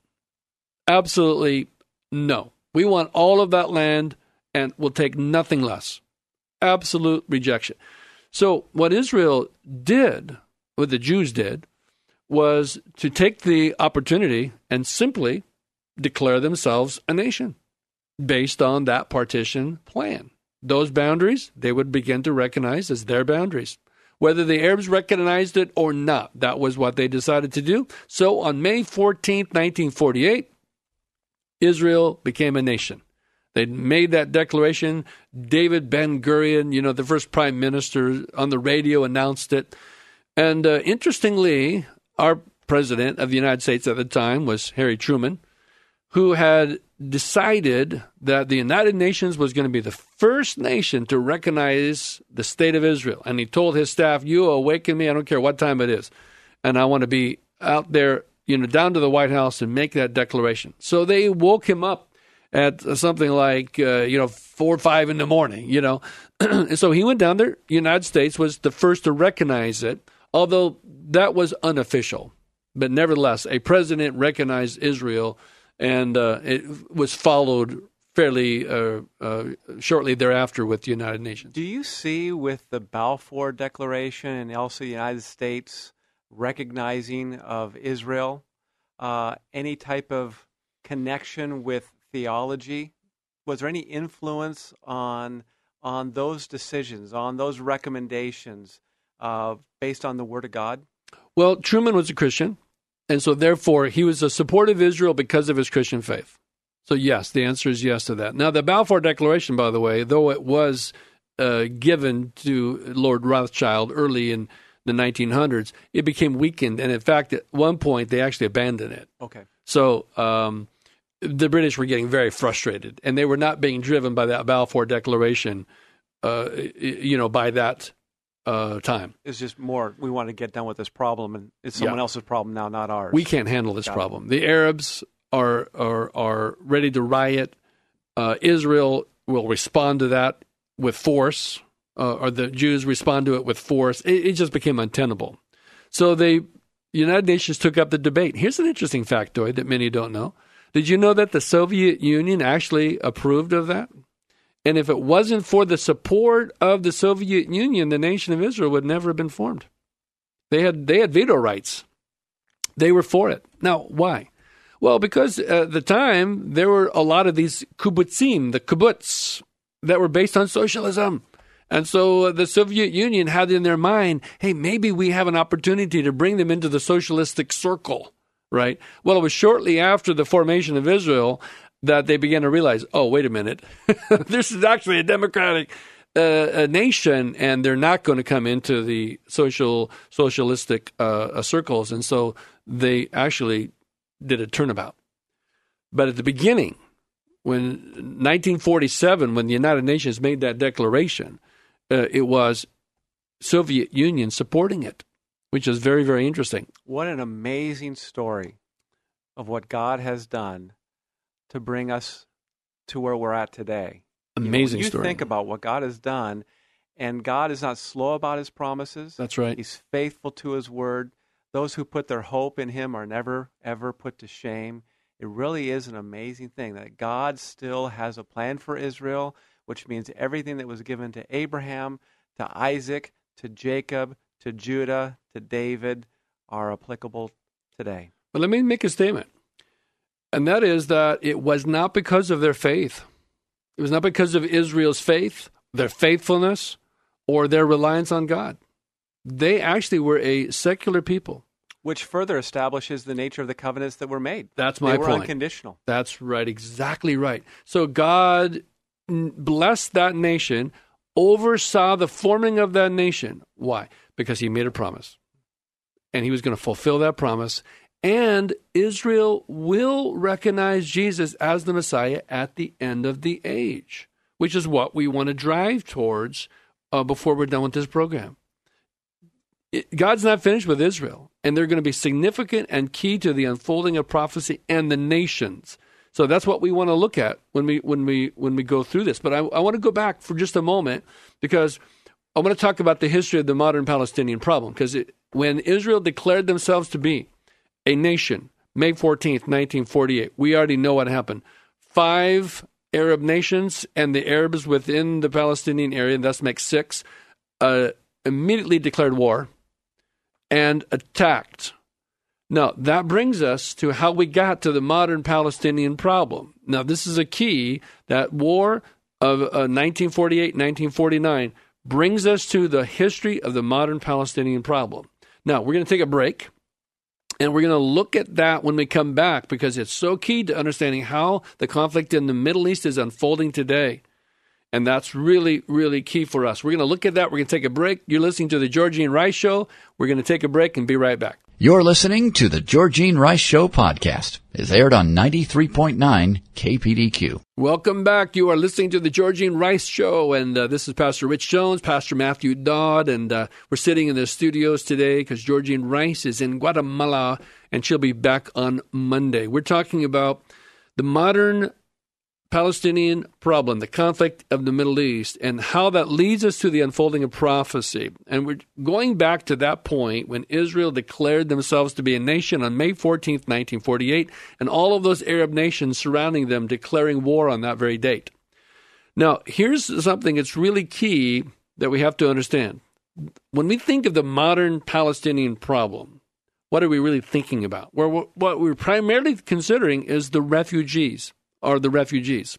Absolutely no. We want all of that land and we'll take nothing less. Absolute rejection. So, what Israel did, what the Jews did, was to take the opportunity and simply declare themselves a nation based on that partition plan. Those boundaries they would begin to recognize as their boundaries. Whether the Arabs recognized it or not, that was what they decided to do. So on May 14, 1948, Israel became a nation. They made that declaration. David Ben Gurion, you know, the first prime minister on the radio announced it. And uh, interestingly, our president of the United States at the time was Harry Truman, who had decided that the United Nations was going to be the first nation to recognize the state of Israel. And he told his staff, You awaken me, I don't care what time it is. And I want to be out there, you know, down to the White House and make that declaration. So they woke him up at something like, uh, you know, four or five in the morning, you know. and so he went down there. United States was the first to recognize it although that was unofficial. But nevertheless, a president recognized Israel, and uh, it was followed fairly uh, uh, shortly thereafter with the United Nations. Do you see with the Balfour Declaration and also the United States recognizing of Israel uh, any type of connection with theology? Was there any influence on on those decisions, on those recommendations? uh, based on the Word of God? Well, Truman was a Christian, and so therefore he was a supporter of Israel because of his Christian faith. So, yes, the answer is yes to that. Now, the Balfour Declaration, by the way, though it was uh, given to Lord Rothschild early in the 1900s, it became weakened. And in fact, at one point, they actually abandoned it. Okay. So, um, the British were getting very frustrated, and they were not being driven by that Balfour Declaration, uh, you know, by that uh, time. It's just more we want to get done with this problem, and it's someone Yeah. else's problem now, not ours. We can't handle this Got it. problem. The Arabs are are are ready to riot. Uh, Israel will respond to that with force, uh, or the Jews respond to it with force. It, it just became untenable. So the United Nations took up the debate. Here's an interesting factoid that many don't know. Did you know that the Soviet Union actually approved of that? And if it wasn't for the support of the Soviet Union, the nation of Israel would never have been formed. They had they had veto rights. They were for it. Now, why? Well, because at the time there were a lot of these kibbutzim, the kibbutz, that were based on socialism, And so uh, the Soviet Union had in their mind, hey, maybe we have an opportunity to bring them into the socialistic circle, right? Well, it was shortly after the formation of Israel that they began to realize, oh, wait a minute, this is actually a democratic uh, a nation, and they're not going to come into the social socialistic uh, uh, circles, and so they actually did a turnabout. But at the beginning, when 1947, when the United Nations made that declaration, uh, it was Soviet Union supporting it, which is very very interesting. What an amazing story of what God has done to bring us to where we're at today. Amazing you, know, you story. think about what God has done, and God is not slow about His promises. That's right. He's faithful to His word. Those who put their hope in Him are never ever put to shame. It really is an amazing thing that God still has a plan for Israel, which means everything that was given to Abraham, to Isaac, to Jacob, to Judah, to David are applicable today. But let me make a statement. And that is that it was not because of their faith. It was not because of Israel's faith, their faithfulness, or their reliance on God. They actually were a secular people. Which further establishes the nature of the covenants that were made. That's my they were point. unconditional. That's right, exactly right. So God blessed that nation, oversaw the forming of that nation. Why? Because he made a promise. And he was going to fulfill that promise. And Israel will recognize Jesus as the Messiah at the end of the age, which is what we want to drive towards uh, before we're done with this program. It, God's not finished with Israel, and they're going to be significant and key to the unfolding of prophecy and the nations. So that's what we want to look at when we when we when we go through this. But I, I want to go back for just a moment because I want to talk about the history of the modern Palestinian problem. Because when Israel declared themselves to be a nation, May 14th, 1948, we already know what happened. Five Arab nations and the Arabs within the Palestinian area, thus makes six, uh, immediately declared war and attacked. Now, that brings us to how we got to the modern Palestinian problem. Now, this is a key that war of uh, 1948 1949 brings us to the history of the modern Palestinian problem. Now, we're going to take a break. And we're going to look at that when we come back because it's so key to understanding how the conflict in the Middle East is unfolding today. And that's really, really key for us. We're going to look at that. We're going to take a break. You're listening to the Georgine Rice Show. We're going to take a break and be right back. You're listening to the Georgine Rice Show podcast. It's aired on 93.9 KPDQ. Welcome back. You are listening to the Georgine Rice Show, and uh, this is Pastor Rich Jones, Pastor Matthew Dodd, and uh, we're sitting in the studios today because Georgine Rice is in Guatemala, and she'll be back on Monday. We're talking about the modern Palestinian problem, the conflict of the Middle East, and how that leads us to the unfolding of prophecy. And we're going back to that point when Israel declared themselves to be a nation on May 14th, 1948, and all of those Arab nations surrounding them declaring war on that very date. Now, here's something that's really key that we have to understand. When we think of the modern Palestinian problem, what are we really thinking about? Well, what we're primarily considering is the refugees are the refugees.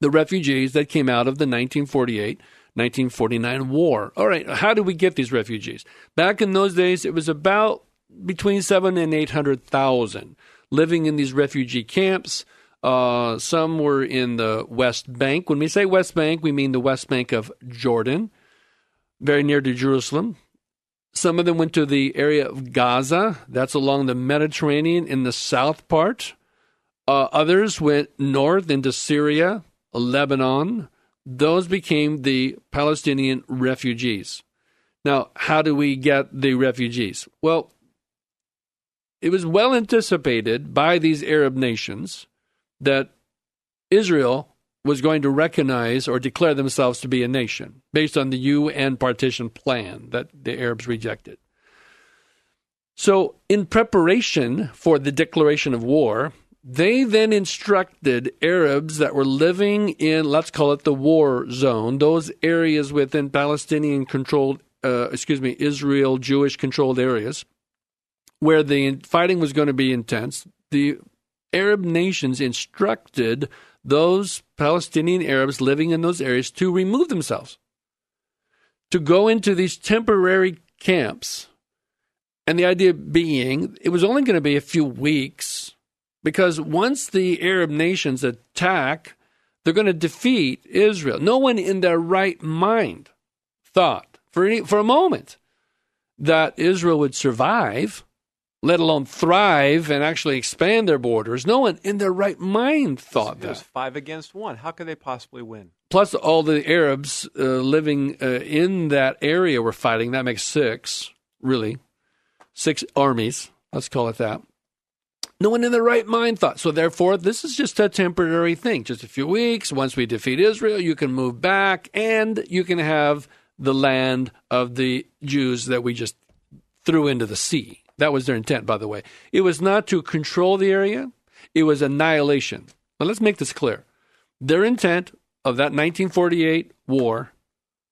The refugees that came out of the 1948 1949 war. All right, how did we get these refugees? Back in those days, it was about between seven and 800,000 living in these refugee camps. Uh, some were in the West Bank. When we say West Bank, we mean the West Bank of Jordan, very near to Jerusalem. Some of them went to the area of Gaza. That's along the Mediterranean in the south part. Uh, others went north into Syria, Lebanon. Those became the Palestinian refugees. Now, how do we get the refugees? Well, it was well anticipated by these Arab nations that Israel was going to recognize or declare themselves to be a nation based on the UN partition plan that the Arabs rejected. So, in preparation for the declaration of war, they then instructed Arabs that were living in, let's call it the war zone, those areas within Palestinian controlled, uh, excuse me, Israel Jewish controlled areas, where the fighting was going to be intense. The Arab nations instructed those Palestinian Arabs living in those areas to remove themselves. to go into these temporary camps. And the idea being it was only going to be a few weeks because once the Arab nations attack, they're going to defeat Israel. No one in their right mind thought for, any, for a moment that Israel would survive, let alone thrive and actually expand their borders. No one in their right mind thought It that. was five against one. How could they possibly win? Plus, all the Arabs uh, living uh, in that area were fighting. That makes six, really. Six armies. Let's call it that. No one in their right mind thought. So, therefore, this is just a temporary thing, just a few weeks. Once we defeat Israel, you can move back and you can have the land of the Jews that we just threw into the sea. That was their intent, by the way. It was not to control the area, it was annihilation. Now, let's make this clear. Their intent of that 1948 war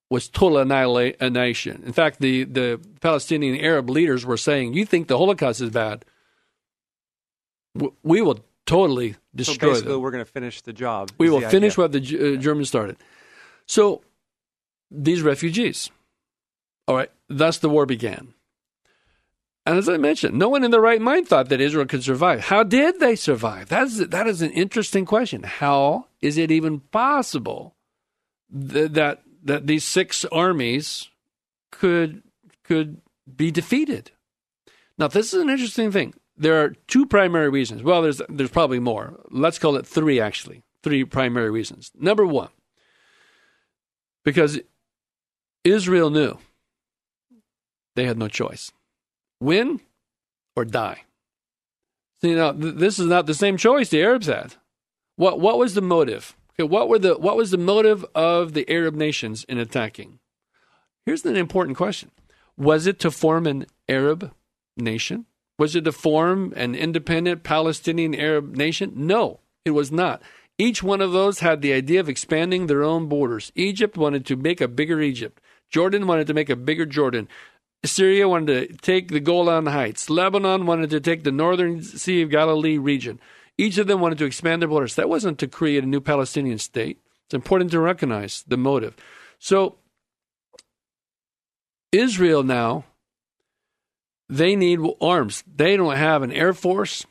was total annihilation. In fact, the, the Palestinian Arab leaders were saying, You think the Holocaust is bad? We will totally destroy So basically, them. we're going to finish the job. We will finish idea. what the uh, Germans started. So, these refugees, all right, thus the war began. And as I mentioned, no one in their right mind thought that Israel could survive. How did they survive? That is, that is an interesting question. How is it even possible th- that that these six armies could could be defeated? Now, this is an interesting thing. There are two primary reasons. Well, there's there's probably more. Let's call it three actually. Three primary reasons. Number one, because Israel knew they had no choice win or die. See now th- this is not the same choice the Arabs had. What what was the motive? Okay, what were the what was the motive of the Arab nations in attacking? Here's an important question: Was it to form an Arab nation? Was it to form an independent Palestinian Arab nation? No, it was not. Each one of those had the idea of expanding their own borders. Egypt wanted to make a bigger Egypt. Jordan wanted to make a bigger Jordan. Syria wanted to take the Golan Heights. Lebanon wanted to take the northern Sea of Galilee region. Each of them wanted to expand their borders. That wasn't to create a new Palestinian state. It's important to recognize the motive. So, Israel now, they need arms. They don't have an air force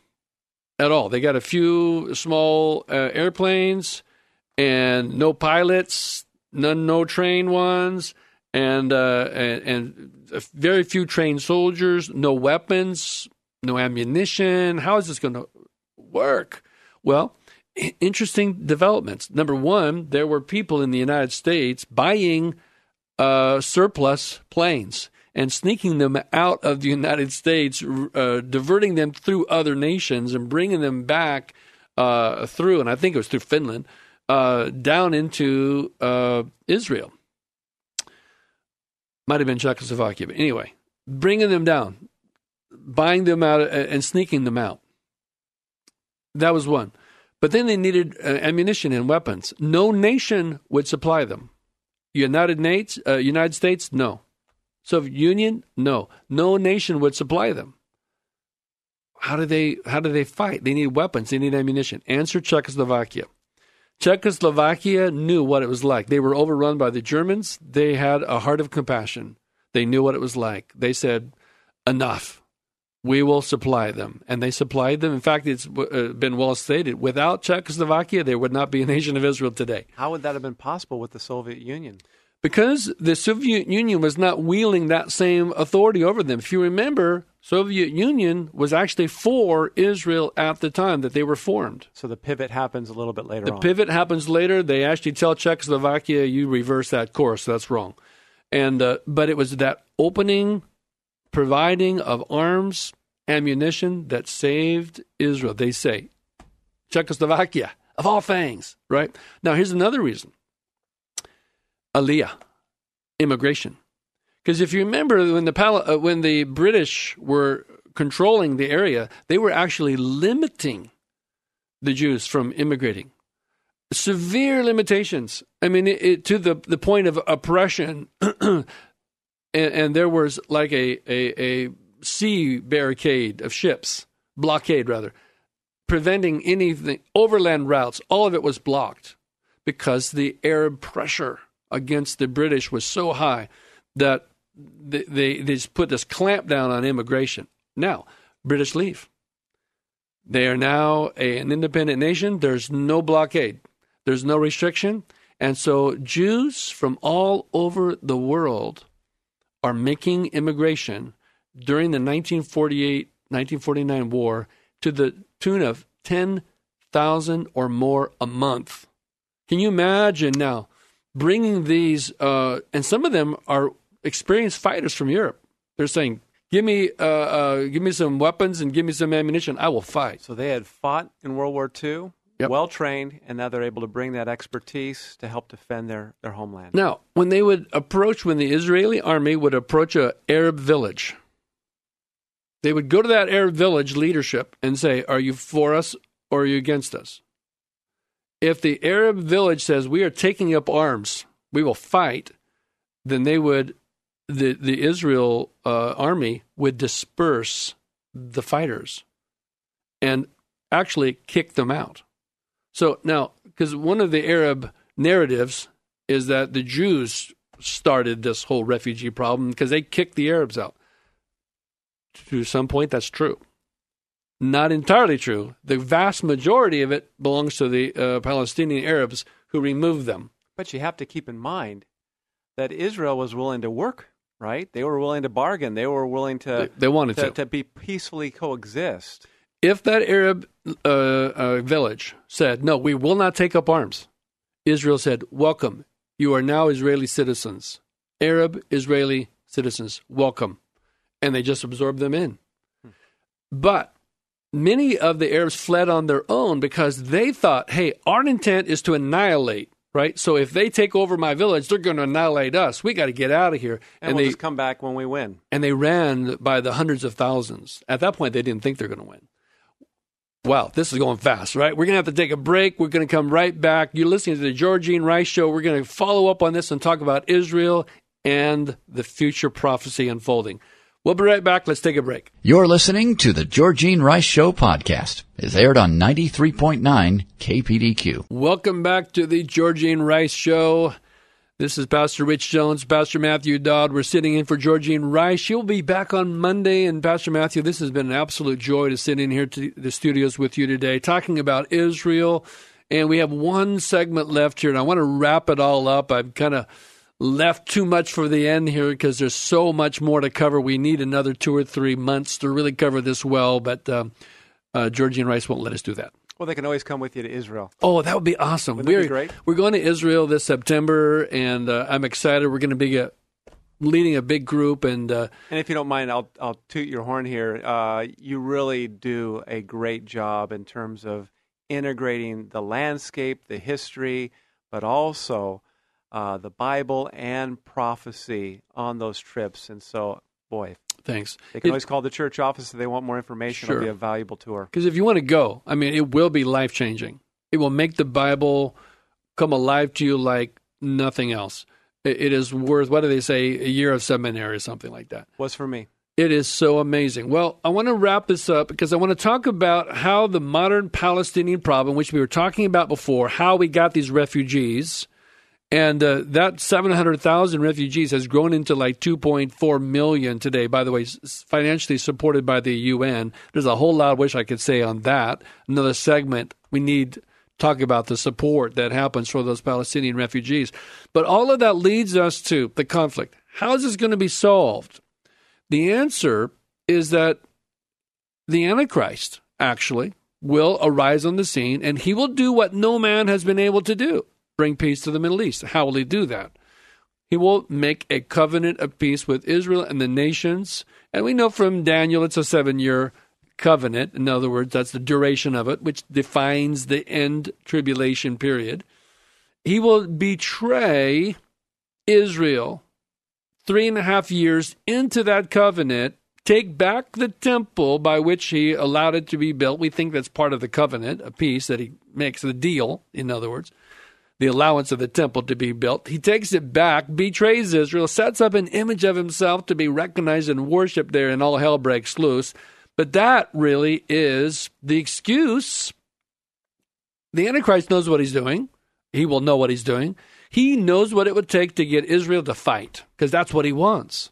at all. They got a few small uh, airplanes and no pilots, none, no trained ones, and, uh, and and very few trained soldiers, no weapons, no ammunition. How is this going to work? Well, interesting developments. Number one, there were people in the United States buying uh, surplus planes and sneaking them out of the United States, uh, diverting them through other nations and bringing them back uh, through, and I think it was through Finland, uh, down into uh, Israel. Might have been Czechoslovakia, but anyway, bringing them down, buying them out, uh, and sneaking them out. That was one. But then they needed uh, ammunition and weapons. No nation would supply them. United States, United States, no. Soviet Union, no. No nation would supply them. How do they? How do they fight? They need weapons. They need ammunition. Answer: Czechoslovakia. Czechoslovakia knew what it was like. They were overrun by the Germans. They had a heart of compassion. They knew what it was like. They said, "Enough. We will supply them," and they supplied them. In fact, it's uh, been well stated: without Czechoslovakia, there would not be a nation of Israel today How would that have been possible with the Soviet Union? Because the Soviet Union was not wielding that same authority over them. If you remember, Soviet Union was actually for Israel at the time that they were formed. So the pivot happens a little bit later The on. pivot happens later. They actually tell Czechoslovakia, "You reverse that course. That's wrong." And uh, but it was that opening, providing of arms, ammunition that saved Israel. They say Czechoslovakia of all things, right? Now here's another reason: Aliyah, immigration. Because if you remember when the Pal- uh, when the British were controlling the area, they were actually limiting the Jews from immigrating. Severe limitations. I mean, it, it, to the the point of oppression, and, and there was like a, a a sea barricade of ships, blockade rather, preventing anything overland routes. All of it was blocked because the Arab pressure against the British was so high. that they, they, they just put this clamp down on immigration. Now, British leave. They are now a, an independent nation. There's no blockade, there's no restriction. And so Jews from all over the world are making immigration during the 1948 1949 war to the tune of 10,000 or more a month. Can you imagine now bringing these, uh, and some of them are experienced fighters from Europe. They're saying, "Give me, uh, uh, give me some weapons and give me some ammunition. I will fight." So they had fought in World War II, Yep. well trained, and now they're able to bring that expertise to help defend their, their homeland. Now, when they would approach, when the Israeli army would approach a Arab village, they would go to that Arab village leadership and say, "Are you for us or are you against us?" If the Arab village says, "We are taking up arms, we will fight," then they would, the the Israel uh, army would disperse the fighters and actually kick them out. So now, because one of the Arab narratives is that the Jews started this whole refugee problem because they kicked the Arabs out. To some point, that's true. Not entirely true. The vast majority of it belongs to the uh, Palestinian Arabs who removed them. But you have to keep in mind that Israel was willing to work, right? They were willing to bargain. They were willing to, they wanted to, to. to be peacefully coexist. If that Arab uh, uh, village said, no, we will not take up arms, Israel said, welcome. You are now Israeli citizens. Arab Israeli citizens, welcome. And they just absorbed them in. But many of the Arabs fled on their own because they thought, hey, our intent is to annihilate, right? So if they take over my village, they're going to annihilate us. We got to get out of here. And, we'll they just come back when we win. and they ran by the hundreds of thousands. At that point, they didn't think they're going to win. Wow, this is going fast, right? We're going to have to take a break. We're going to come right back. You're listening to the Georgene Rice Show. We're going to follow up on this and talk about Israel and the future prophecy unfolding. We'll be right back. Let's take a break. You're listening to the Georgene Rice Show podcast. It's aired on 93.9 KPDQ. Welcome back to the Georgene Rice Show. This is Pastor Rich Jones, Pastor Matthew Dodd. We're sitting in for Georgene Rice. She'll be back on Monday. And Pastor Matthew, this has been an absolute joy to sit in here to the studios with you today, talking about Israel. And we have one segment left here, and I want to wrap it all up. I've kind of left too much for the end here because there's so much more to cover. We need another two or three months to really cover this well, but um, uh, Georgene Rice won't let us do that. Well, they can always come with you to Israel. Oh, that would be awesome. Wouldn't we're, be great? We're going to Israel this September, and uh, I'm excited. We're going to be a, leading a big group, and uh, And if you don't mind, I'll I'll toot your horn here. Uh, you really do a great job in terms of integrating the landscape, the history, but also uh, the Bible and prophecy on those trips. And so, boy, thanks. they can always call the church office if they want more information. Sure. It'll be a valuable tour. Because if you want to go, I mean, it will be life changing. It will make the Bible come alive to you like nothing else. It, it is worth, what do they say, a year of seminary or something like that. Was for me. It is so amazing. Well, I want to wrap this up because I want to talk about how the modern Palestinian problem, which we were talking about before, how we got these refugees, and uh, that 700,000 refugees has grown into like 2.4 million today, by the way, financially supported by the UN. There's a whole lot I wish I could say on that. Another segment, we need talk about the support that happens for those Palestinian refugees. But all of that leads us to the conflict. How is this going to be solved? The answer is that the Antichrist actually will arise on the scene and he will do what no man has been able to do bring peace to the Middle East. How will he do that? He will make a covenant of peace with Israel and the nations. And we know from Daniel it's a seven year covenant. In other words, that's the duration of it, which defines the end tribulation period. He will betray Israel three and a half years into that covenant, take back the temple by which he allowed it to be built. We think that's part of the covenant, a peace that he makes the deal, in other words, the allowance of the temple to be built. He takes it back, betrays Israel, sets up an image of himself to be recognized and worshiped there, and all hell breaks loose. But that really is the excuse. The Antichrist knows what he's doing. He will know what he's doing. He knows what it would take to get Israel to fight because that's what he wants.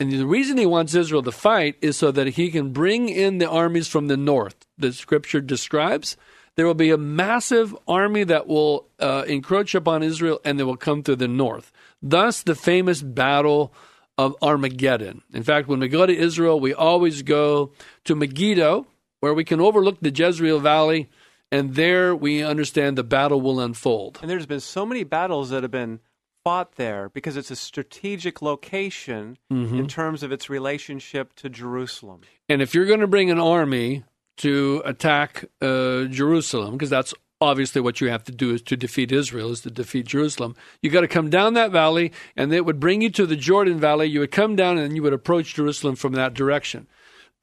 And the reason he wants Israel to fight is so that he can bring in the armies from the north. The scripture describes there will be a massive army that will uh, encroach upon Israel and they will come through the north. Thus, the famous battle of Armageddon. In fact, when we go to Israel, we always go to Megiddo, where we can overlook the Jezreel Valley, and there we understand the battle will unfold. And there's been so many battles that have been fought there because it's a strategic location Mm-hmm. in terms of its relationship to Jerusalem. And if you're going to bring an army to attack uh, Jerusalem, because that's obviously what you have to do is to defeat Israel, is to defeat Jerusalem. You got to come down that valley, and it would bring you to the Jordan Valley. You would come down, and you would approach Jerusalem from that direction.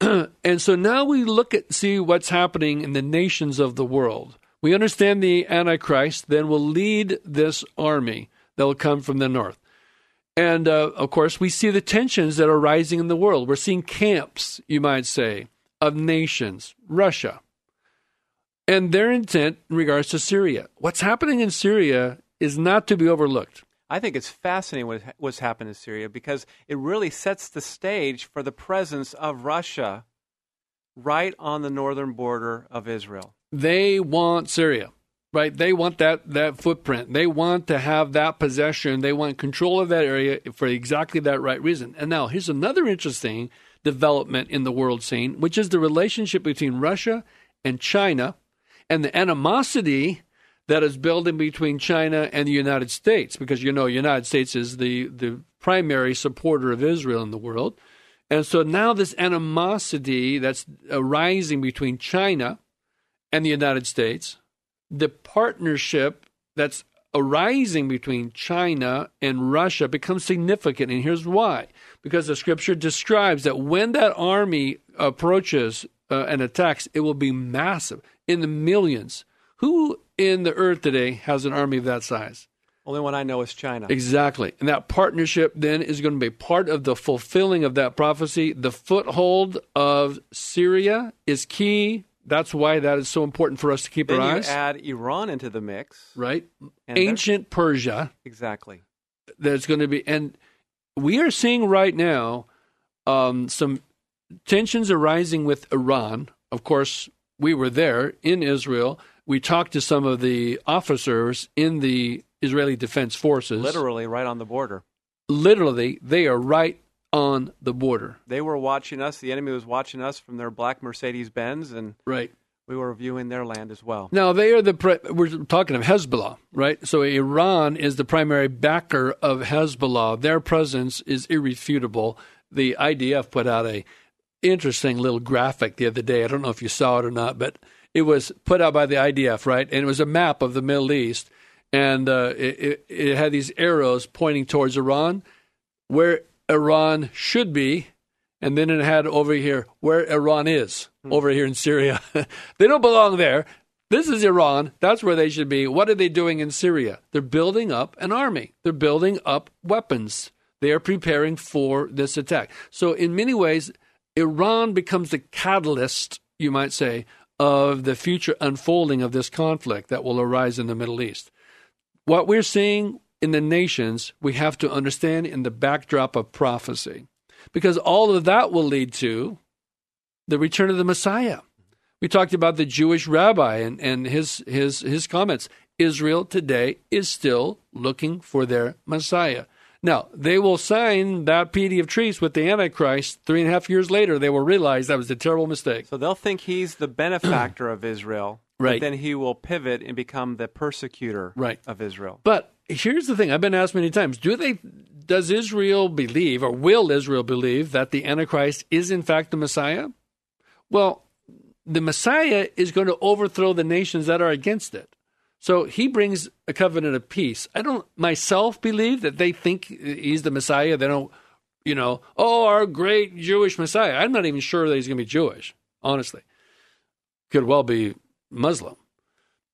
and so now we look at see what's happening in the nations of the world. We understand the Antichrist then will lead this army that will come from the north. And uh, of course, we see the tensions that are rising in the world. We're seeing camps, you might say, of nations, Russia, and their intent in regards to Syria. What's happening in Syria is not to be overlooked. I think it's fascinating what, what's happened in Syria because it really sets the stage for the presence of Russia right on the northern border of Israel. They want Syria, right? They want that, that footprint. They want to have that possession. They want control of that area for exactly that right reason. And now, here's another interesting development in the world scene, which is the relationship between Russia and China and the animosity that is building between China and the United States, because you know, United States is the, the primary supporter of Israel in the world. And so now this animosity that's arising between China and the United States, the partnership that's arising between China and Russia becomes significant. And here's why because the scripture describes that when that army approaches uh, and attacks, it will be massive in the millions. Who in the earth today has an army of that size? Only one I know is China. Exactly. And that partnership then is going to be part of the fulfilling of that prophecy. The foothold of Syria is key. That's why that is so important for us to keep Then our you eyes. add Iran into the mix. right? Ancient Persia. Exactly. That's going to be, and we are seeing right now um, some tensions arising with Iran. Of course, we were there in Israel. We talked to some of the officers in the Israeli Defense Forces. Literally right on the border. Literally, they are right on the border. They were watching us. The enemy was watching us from their black Mercedes Benz, and Right. We were viewing their land as well. Now they are the we're talking of Hezbollah, right? So Iran is the primary backer of Hezbollah. Their presence is irrefutable. The IDF put out a interesting little graphic the other day. I don't know if you saw it or not, but it was put out by the IDF, right? And it was a map of the Middle East, and uh, it, it had these arrows pointing towards Iran, where Iran should be, and then it had over here where Iran is, hmm. over here in Syria. they don't belong there. This is Iran. That's where they should be. What are they doing in Syria? They're building up an army. They're building up weapons. They are preparing for this attack. So, in many ways, Iran becomes the catalyst, you might say, of the future unfolding of this conflict that will arise in the Middle East. What we're seeing in the nations, we have to understand in the backdrop of prophecy, because all of that will lead to the return of the Messiah. We talked about the Jewish rabbi and, and his, his, his comments. Israel today is still looking for their Messiah. Now, they will sign that treaty of treaty with the Antichrist. Three and a half years later, they will realize that was a terrible mistake. So they'll think he's the benefactor of Israel. but Right. then he will pivot and become the persecutor Right. of Israel. But here's the thing I've been asked many times do they does Israel believe or will Israel believe that the Antichrist is in fact the Messiah? Well, the Messiah is going to overthrow the nations that are against it. So he brings a covenant of peace. I don't myself believe that they think he's the Messiah. They don't, you know, oh, our great Jewish Messiah. I'm not even sure that he's going to be Jewish, honestly. Could well be Muslim.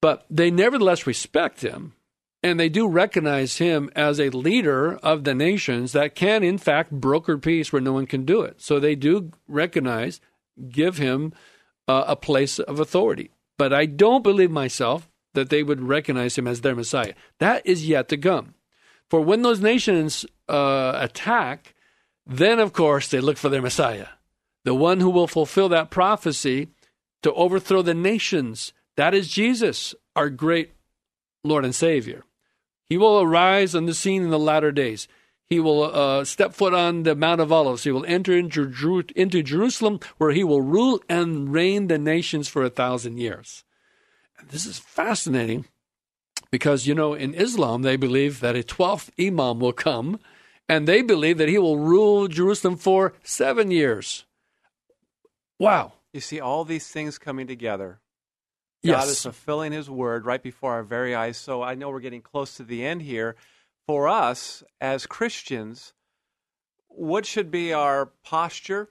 But they nevertheless respect him and they do recognize him as a leader of the nations that can, in fact, broker peace where no one can do it. So they do recognize, give him uh, a place of authority. But I don't believe myself that they would recognize him as their Messiah. That is yet to come. For when those nations uh, attack, then of course they look for their Messiah, the one who will fulfill that prophecy to overthrow the nations. That is Jesus, our great Lord and Savior. He will arise on the scene in the latter days. He will uh, step foot on the Mount of Olives. He will enter into, Jerusalem, where he will rule and reign the nations for a thousand years. And this is fascinating because, you know, in Islam, they believe that a 12th Imam will come, and they believe that he will rule Jerusalem for seven years. Wow. You see all these things coming together. Yes. God is fulfilling his word right before our very eyes. So I know we're getting close to the end here. For us as Christians, what should be our posture?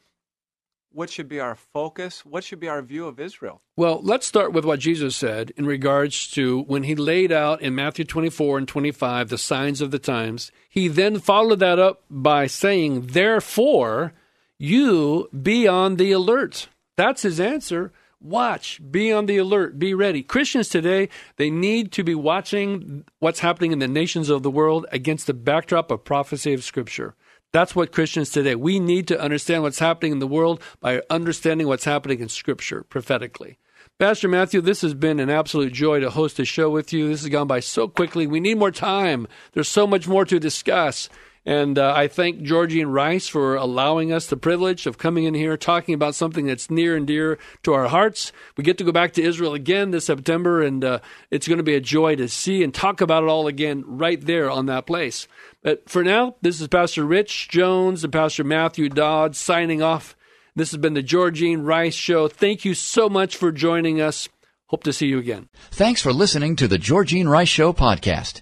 What should be our focus? What should be our view of Israel? Well, let's start with what Jesus said in regards to when he laid out in Matthew 24 and 25 the signs of the times. He then followed that up by saying, Therefore, you be on the alert. That's his answer. Watch, be on the alert, be ready. Christians today, they need to be watching what's happening in the nations of the world against the backdrop of prophecy of Scripture. That's what Christians today, we need to understand what's happening in the world by understanding what's happening in Scripture prophetically. Pastor Matthew, this has been an absolute joy to host a show with you. This has gone by so quickly. We need more time. There's so much more to discuss. And uh, I thank Georgene Rice for allowing us the privilege of coming in here talking about something that's near and dear to our hearts. We get to go back to Israel again this September, and uh, it's going to be a joy to see and talk about it all again right there on that place. But for now, this is Pastor Rich Jones and Pastor Matthew Dodd signing off. This has been the Georgene Rice Show. Thank you so much for joining us. Hope to see you again. Thanks for listening to the Georgene Rice Show podcast.